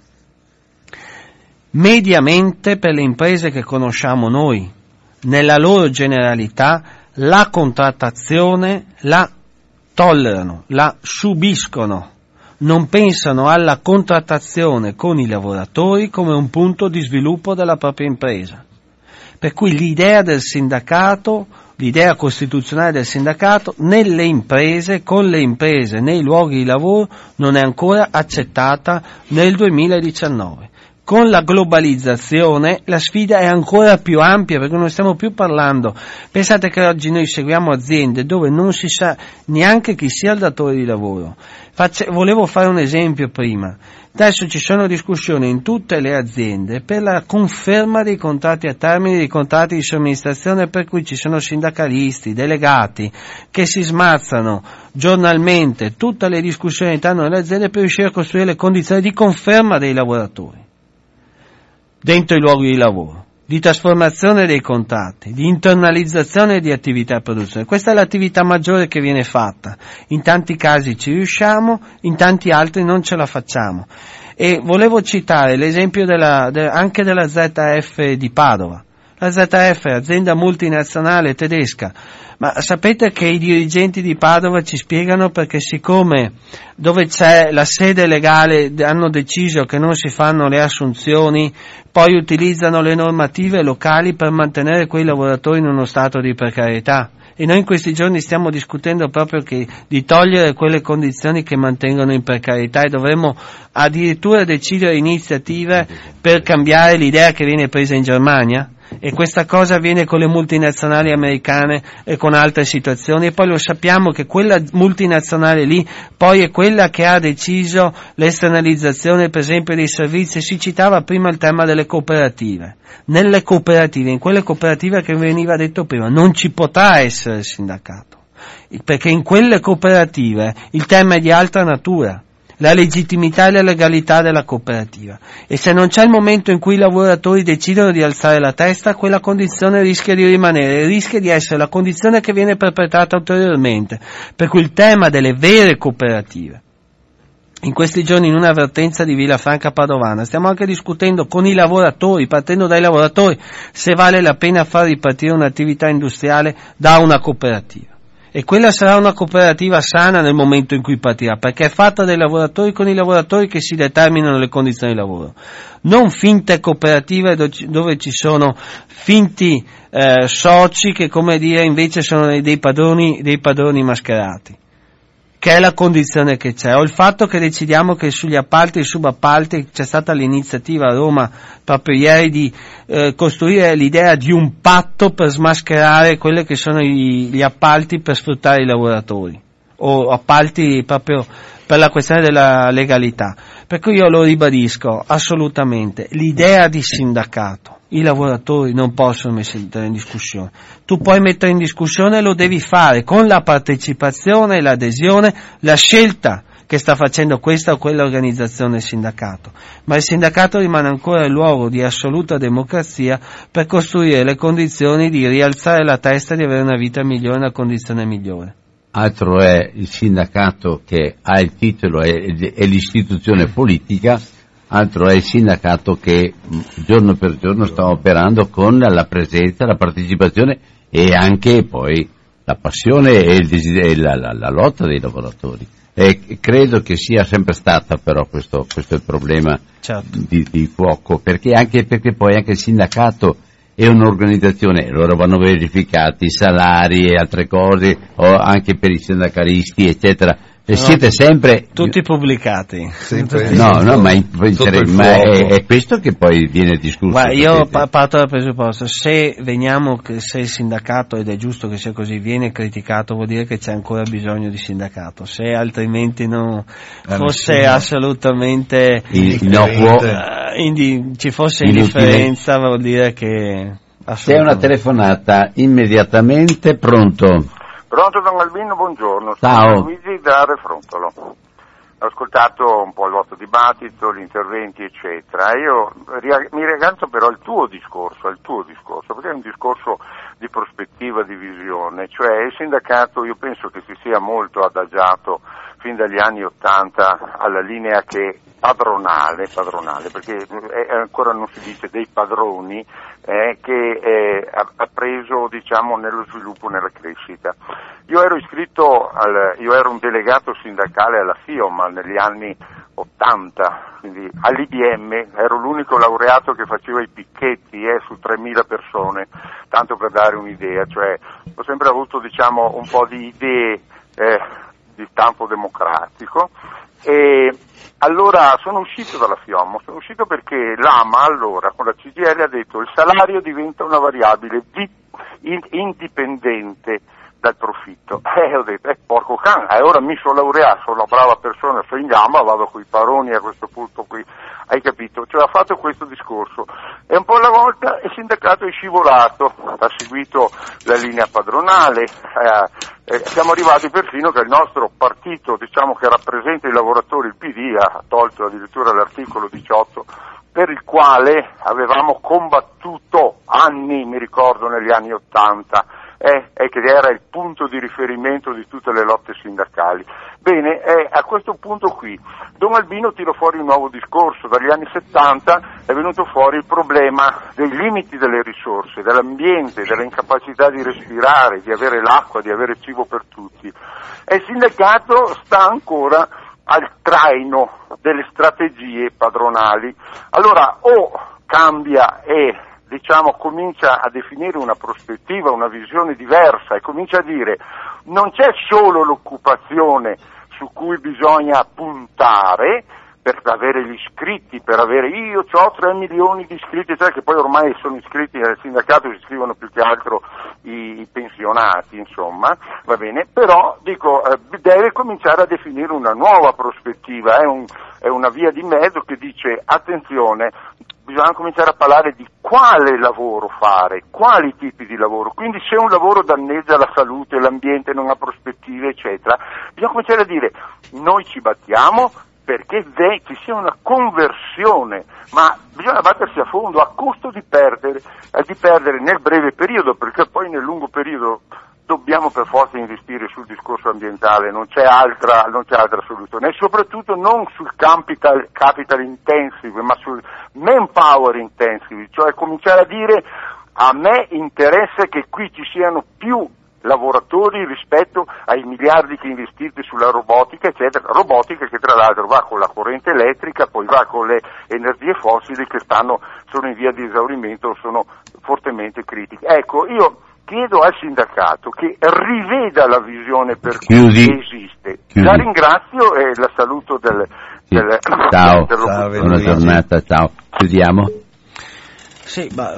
[SPEAKER 4] mediamente per le imprese che conosciamo noi, nella loro generalità la contrattazione la tollerano, la subiscono, non pensano alla contrattazione con i lavoratori come un punto di sviluppo della propria impresa. Per cui l'idea del sindacato, l'idea costituzionale del sindacato nelle imprese, con le imprese, nei luoghi di lavoro non è ancora accettata nel 2019 con la globalizzazione la sfida è ancora più ampia perché non stiamo più parlando. Pensate che oggi noi seguiamo aziende dove non si sa neanche chi sia il datore di lavoro. Face, volevo fare un esempio prima. Adesso ci sono discussioni in tutte le aziende per la conferma dei contratti a termine, dei contratti di somministrazione per cui ci sono sindacalisti, delegati che si smazzano giornalmente tutte le discussioni all'interno delle aziende per riuscire a costruire le condizioni di conferma dei lavoratori dentro i luoghi di lavoro, di trasformazione dei contratti, di internalizzazione di attività e. Questa è l'attività maggiore che viene fatta. In tanti casi ci riusciamo, in tanti altri non ce la facciamo. E volevo citare l'esempio della, de, anche della ZF di Padova. La ZF, azienda multinazionale tedesca. Ma sapete che i dirigenti di Padova ci spiegano perché siccome dove c'è la sede legale hanno deciso che non si fanno le assunzioni, poi utilizzano le normative locali per mantenere quei lavoratori in uno stato di precarietà e noi in questi giorni stiamo discutendo proprio che, di togliere quelle condizioni che mantengono in precarietà e dovremmo addirittura decidere iniziative per cambiare l'idea che viene presa in Germania? e questa cosa avviene con le multinazionali americane e con altre situazioni e poi lo sappiamo che quella multinazionale lì poi è quella che ha deciso l'esternalizzazione per esempio dei servizi, si citava prima il tema delle cooperative. Nelle cooperative, in quelle cooperative che veniva detto prima, non ci potrà essere sindacato, perché in quelle cooperative il tema è di altra natura la legittimità e la legalità della cooperativa. E se non c'è il momento in cui i lavoratori decidono di alzare la testa, quella condizione rischia di rimanere, rischia di essere la condizione che viene perpetrata ulteriormente. Per cui il tema delle vere cooperative. In questi giorni in un'avvertenza di Villafranca Padovana stiamo anche discutendo con i lavoratori, partendo dai lavoratori, se vale la pena far ripartire un'attività industriale da una cooperativa e quella sarà una cooperativa sana nel momento in cui partirà, perché è fatta dai lavoratori con i lavoratori che si determinano le condizioni di lavoro. Non finte cooperative dove ci sono finti eh, soci che, come dire, invece sono dei padroni, dei padroni mascherati che è la condizione che c'è, o il fatto che decidiamo che sugli appalti e subappalti c'è stata l'iniziativa a Roma proprio ieri di eh, costruire l'idea di un patto per smascherare quelli che sono gli, gli appalti per sfruttare i lavoratori, o appalti proprio per la questione della legalità. Per cui io lo ribadisco assolutamente, l'idea di sindacato i lavoratori non possono mettere in discussione. Tu puoi mettere in discussione e lo devi fare con la partecipazione, l'adesione, la scelta che sta facendo questa o quella organizzazione sindacato. Ma il sindacato rimane ancora il luogo di assoluta democrazia per costruire le condizioni di rialzare la testa e di avere una vita migliore, una condizione migliore.
[SPEAKER 2] Altro è il sindacato che ha il titolo e l'istituzione politica altro è il sindacato che giorno per giorno sta operando con la presenza, la partecipazione e anche poi la passione e, il, la, la, la, lotta dei lavoratori. E credo che sia sempre stata però questo, questo il problema certo. di, di, fuoco, perché anche perché poi anche il sindacato è un'organizzazione, loro vanno verificati i salari e altre cose, anche per i sindacalisti, eccetera e siete sempre
[SPEAKER 4] tutti pubblicati.
[SPEAKER 2] Sempre. No no ma, in, ma è, è, questo che poi viene discusso
[SPEAKER 4] ma io parto dal presupposto se veniamo se il sindacato ed è giusto che sia così viene criticato vuol dire che c'è ancora bisogno di sindacato. Se altrimenti no, eh, fosse nessuno. assolutamente
[SPEAKER 2] innocuo
[SPEAKER 4] uh, ci fosse indifferenza vuol dire che
[SPEAKER 2] c'è una telefonata immediatamente pronto
[SPEAKER 9] Pronto Don Albino, buongiorno.
[SPEAKER 2] Ciao.
[SPEAKER 9] Sono Luigi da Refrontolo. Ho ascoltato un po' il vostro dibattito, gli interventi, eccetera. Io mi riaggancio però al tuo discorso, al tuo discorso, perché è un discorso di prospettiva, di visione. Cioè il sindacato io penso che si sia molto adagiato fin dagli anni Ottanta alla linea che padronale, padronale perché ancora non si dice dei padroni, eh, che eh, ha, preso diciamo, nello sviluppo, nella crescita. Io ero iscritto, al, io ero un delegato sindacale alla FIOM negli anni 80, quindi all'IBM, ero l'unico laureato che faceva i picchetti eh, su 3.000 persone, tanto per dare un'idea, cioè ho sempre avuto diciamo, un po' di idee eh, di stampo democratico. E allora sono uscito dalla FIOM, sono uscito perché l'AMA allora con la CGL ha detto il salario diventa una variabile indipendente dal profitto. E ho detto, eh, porco cane, e ora mi sono laureato, sono una brava persona, sono in gamba, vado con i paroni a questo punto qui, hai capito? Cioè ha fatto questo discorso. E un po' alla volta il sindacato è scivolato, ha seguito la linea padronale, eh, eh, siamo arrivati perfino che il nostro partito, diciamo che rappresenta i lavoratori, il PD, ha tolto addirittura l'articolo 18 per il quale avevamo combattuto anni, mi ricordo negli anni 80, eh, e che era il punto di riferimento di tutte le lotte sindacali. Bene, eh, a questo punto qui Don Albino tira fuori un nuovo discorso, dagli anni 70 è venuto fuori il problema dei limiti delle risorse, dell'ambiente, dell'incapacità di respirare, di avere l'acqua, di avere cibo per tutti. E il sindacato sta ancora al traino delle strategie padronali. Allora o cambia e diciamo, comincia a definire una prospettiva, una visione diversa e comincia a dire non c'è solo l'occupazione su cui bisogna puntare per avere gli iscritti, per avere io ho 3 milioni di iscritti, cioè che poi ormai sono iscritti nel sindacato, si scrivono più che altro i, pensionati, insomma, va bene, però dico, eh, deve cominciare a definire una nuova prospettiva, è, un, è una via di mezzo che dice attenzione, bisogna cominciare a parlare di quale lavoro fare, quali tipi di lavoro. Quindi se un lavoro danneggia la salute, l'ambiente, non ha prospettive, eccetera, bisogna cominciare a dire noi ci battiamo perché ci sia una conversione, ma bisogna battersi a fondo a costo di perdere, eh, di perdere nel breve periodo, perché poi nel lungo periodo dobbiamo per forza investire sul discorso ambientale, non c'è altra, non c'è altra soluzione, e soprattutto non sul capital, capital intensive, ma sul manpower intensive, cioè cominciare a dire a me interessa che qui ci siano più lavoratori rispetto ai miliardi che investite sulla robotica, eccetera, robotica che tra l'altro va con la corrente elettrica, poi va con le energie fossili che stanno, sono in via di esaurimento, sono fortemente critiche. Ecco, io chiedo al sindacato che riveda la visione per Chiudi. cui esiste. Chiudi. La ringrazio e la saluto del,
[SPEAKER 2] sì. del, ciao, ciao buona giornata, ciao. Chiudiamo?
[SPEAKER 4] Sì, ma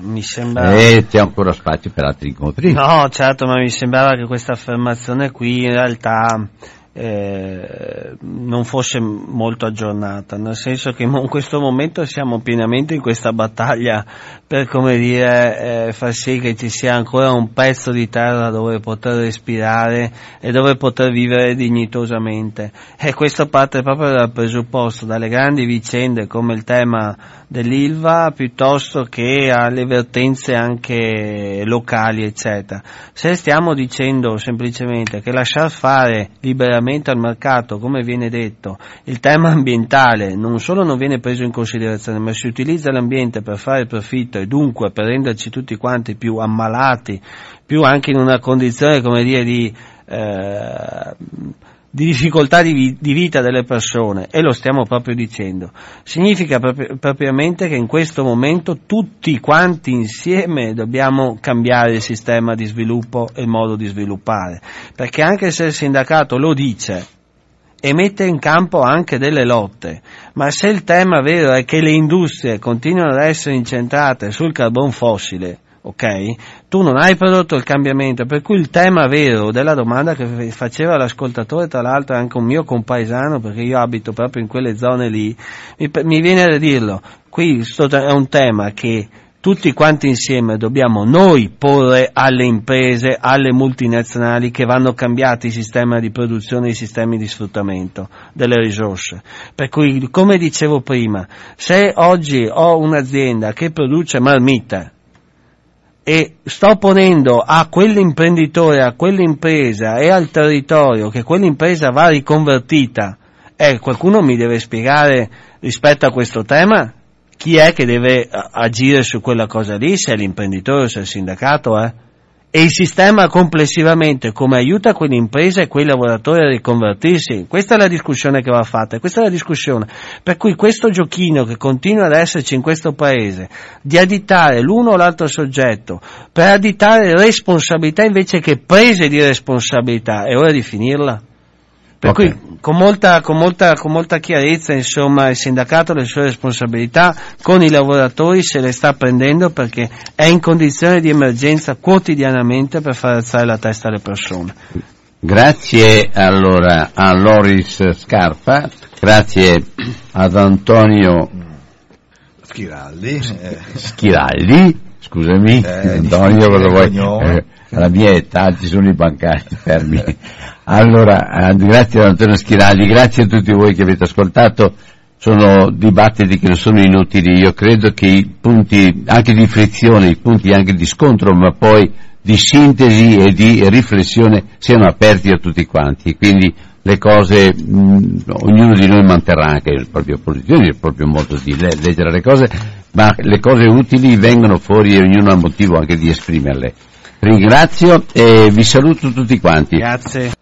[SPEAKER 4] mi sembra...
[SPEAKER 2] Eh, c'è ancora spazio per altri incontri?
[SPEAKER 4] No, certo, ma mi sembrava che questa affermazione qui in realtà eh, non fosse molto aggiornata, nel senso che in questo momento siamo pienamente in questa battaglia per come dire, eh, far sì che ci sia ancora un pezzo di terra dove poter respirare e dove poter vivere dignitosamente. E questo parte proprio dal presupposto, dalle grandi vicende come il tema dell'Ilva piuttosto che alle vertenze anche locali, eccetera. Se stiamo dicendo semplicemente che lasciar fare liberamente al mercato, come viene detto, il tema ambientale non solo non viene preso in considerazione, ma si utilizza l'ambiente per fare profitto e dunque per renderci tutti quanti più ammalati, più anche in una condizione, come dire, di eh, di difficoltà di, di, vita delle persone, e lo stiamo proprio dicendo, significa propri- propriamente che in questo momento tutti quanti insieme dobbiamo cambiare il sistema di sviluppo e il modo di sviluppare, perché anche se il sindacato lo dice e mette in campo anche delle lotte, ma se il tema vero è che le industrie continuano ad essere incentrate sul carbon fossile, ok? Tu non hai prodotto il cambiamento, per cui il tema vero della domanda che faceva l'ascoltatore, tra l'altro è anche un mio compaesano, perché io abito proprio in quelle zone lì, mi, mi viene da dirlo, qui è un tema che tutti quanti insieme dobbiamo noi porre alle imprese, alle multinazionali che vanno cambiati i sistemi di produzione e i sistemi di sfruttamento delle risorse. Per cui, come dicevo prima, se oggi ho un'azienda che produce marmita, e sto ponendo a quell'imprenditore, a quell'impresa e al territorio che quell'impresa va riconvertita, eh, qualcuno mi deve spiegare rispetto a questo tema chi è che deve agire su quella cosa lì, se è l'imprenditore o se è il sindacato, eh? E il sistema complessivamente come aiuta quell'impresa e quei lavoratori a riconvertirsi. Questa è la discussione che va fatta, questa è la discussione. Per cui questo giochino che continua ad esserci in questo paese, di additare l'uno o l'altro soggetto, per additare responsabilità invece che prese di responsabilità, è ora di finirla. Per okay. cui con molta, con, molta, con molta, chiarezza insomma, il sindacato ha le sue responsabilità, con i lavoratori se le sta prendendo perché è in condizione di emergenza quotidianamente per far alzare la testa alle persone.
[SPEAKER 2] Grazie allora a Loris Scarpa, grazie ad Antonio
[SPEAKER 3] Schiraldi, eh.
[SPEAKER 2] Schiraldi scusami, eh, Antonio cosa vuoi? Eh, la mia età ci sono i bancari fermi. Allora, eh, grazie ad Antonio Schirali, grazie a tutti voi che avete ascoltato. Sono dibattiti che non sono inutili, io credo che i punti anche di frizione, i punti anche di scontro, ma poi di sintesi e di riflessione siano aperti a tutti quanti. Quindi le cose, mh, ognuno di noi manterrà anche le proprie posizioni, il proprio modo di le- leggere le cose, ma le cose utili vengono fuori e ognuno ha motivo anche di esprimerle. Ringrazio e vi saluto tutti quanti.
[SPEAKER 4] Grazie.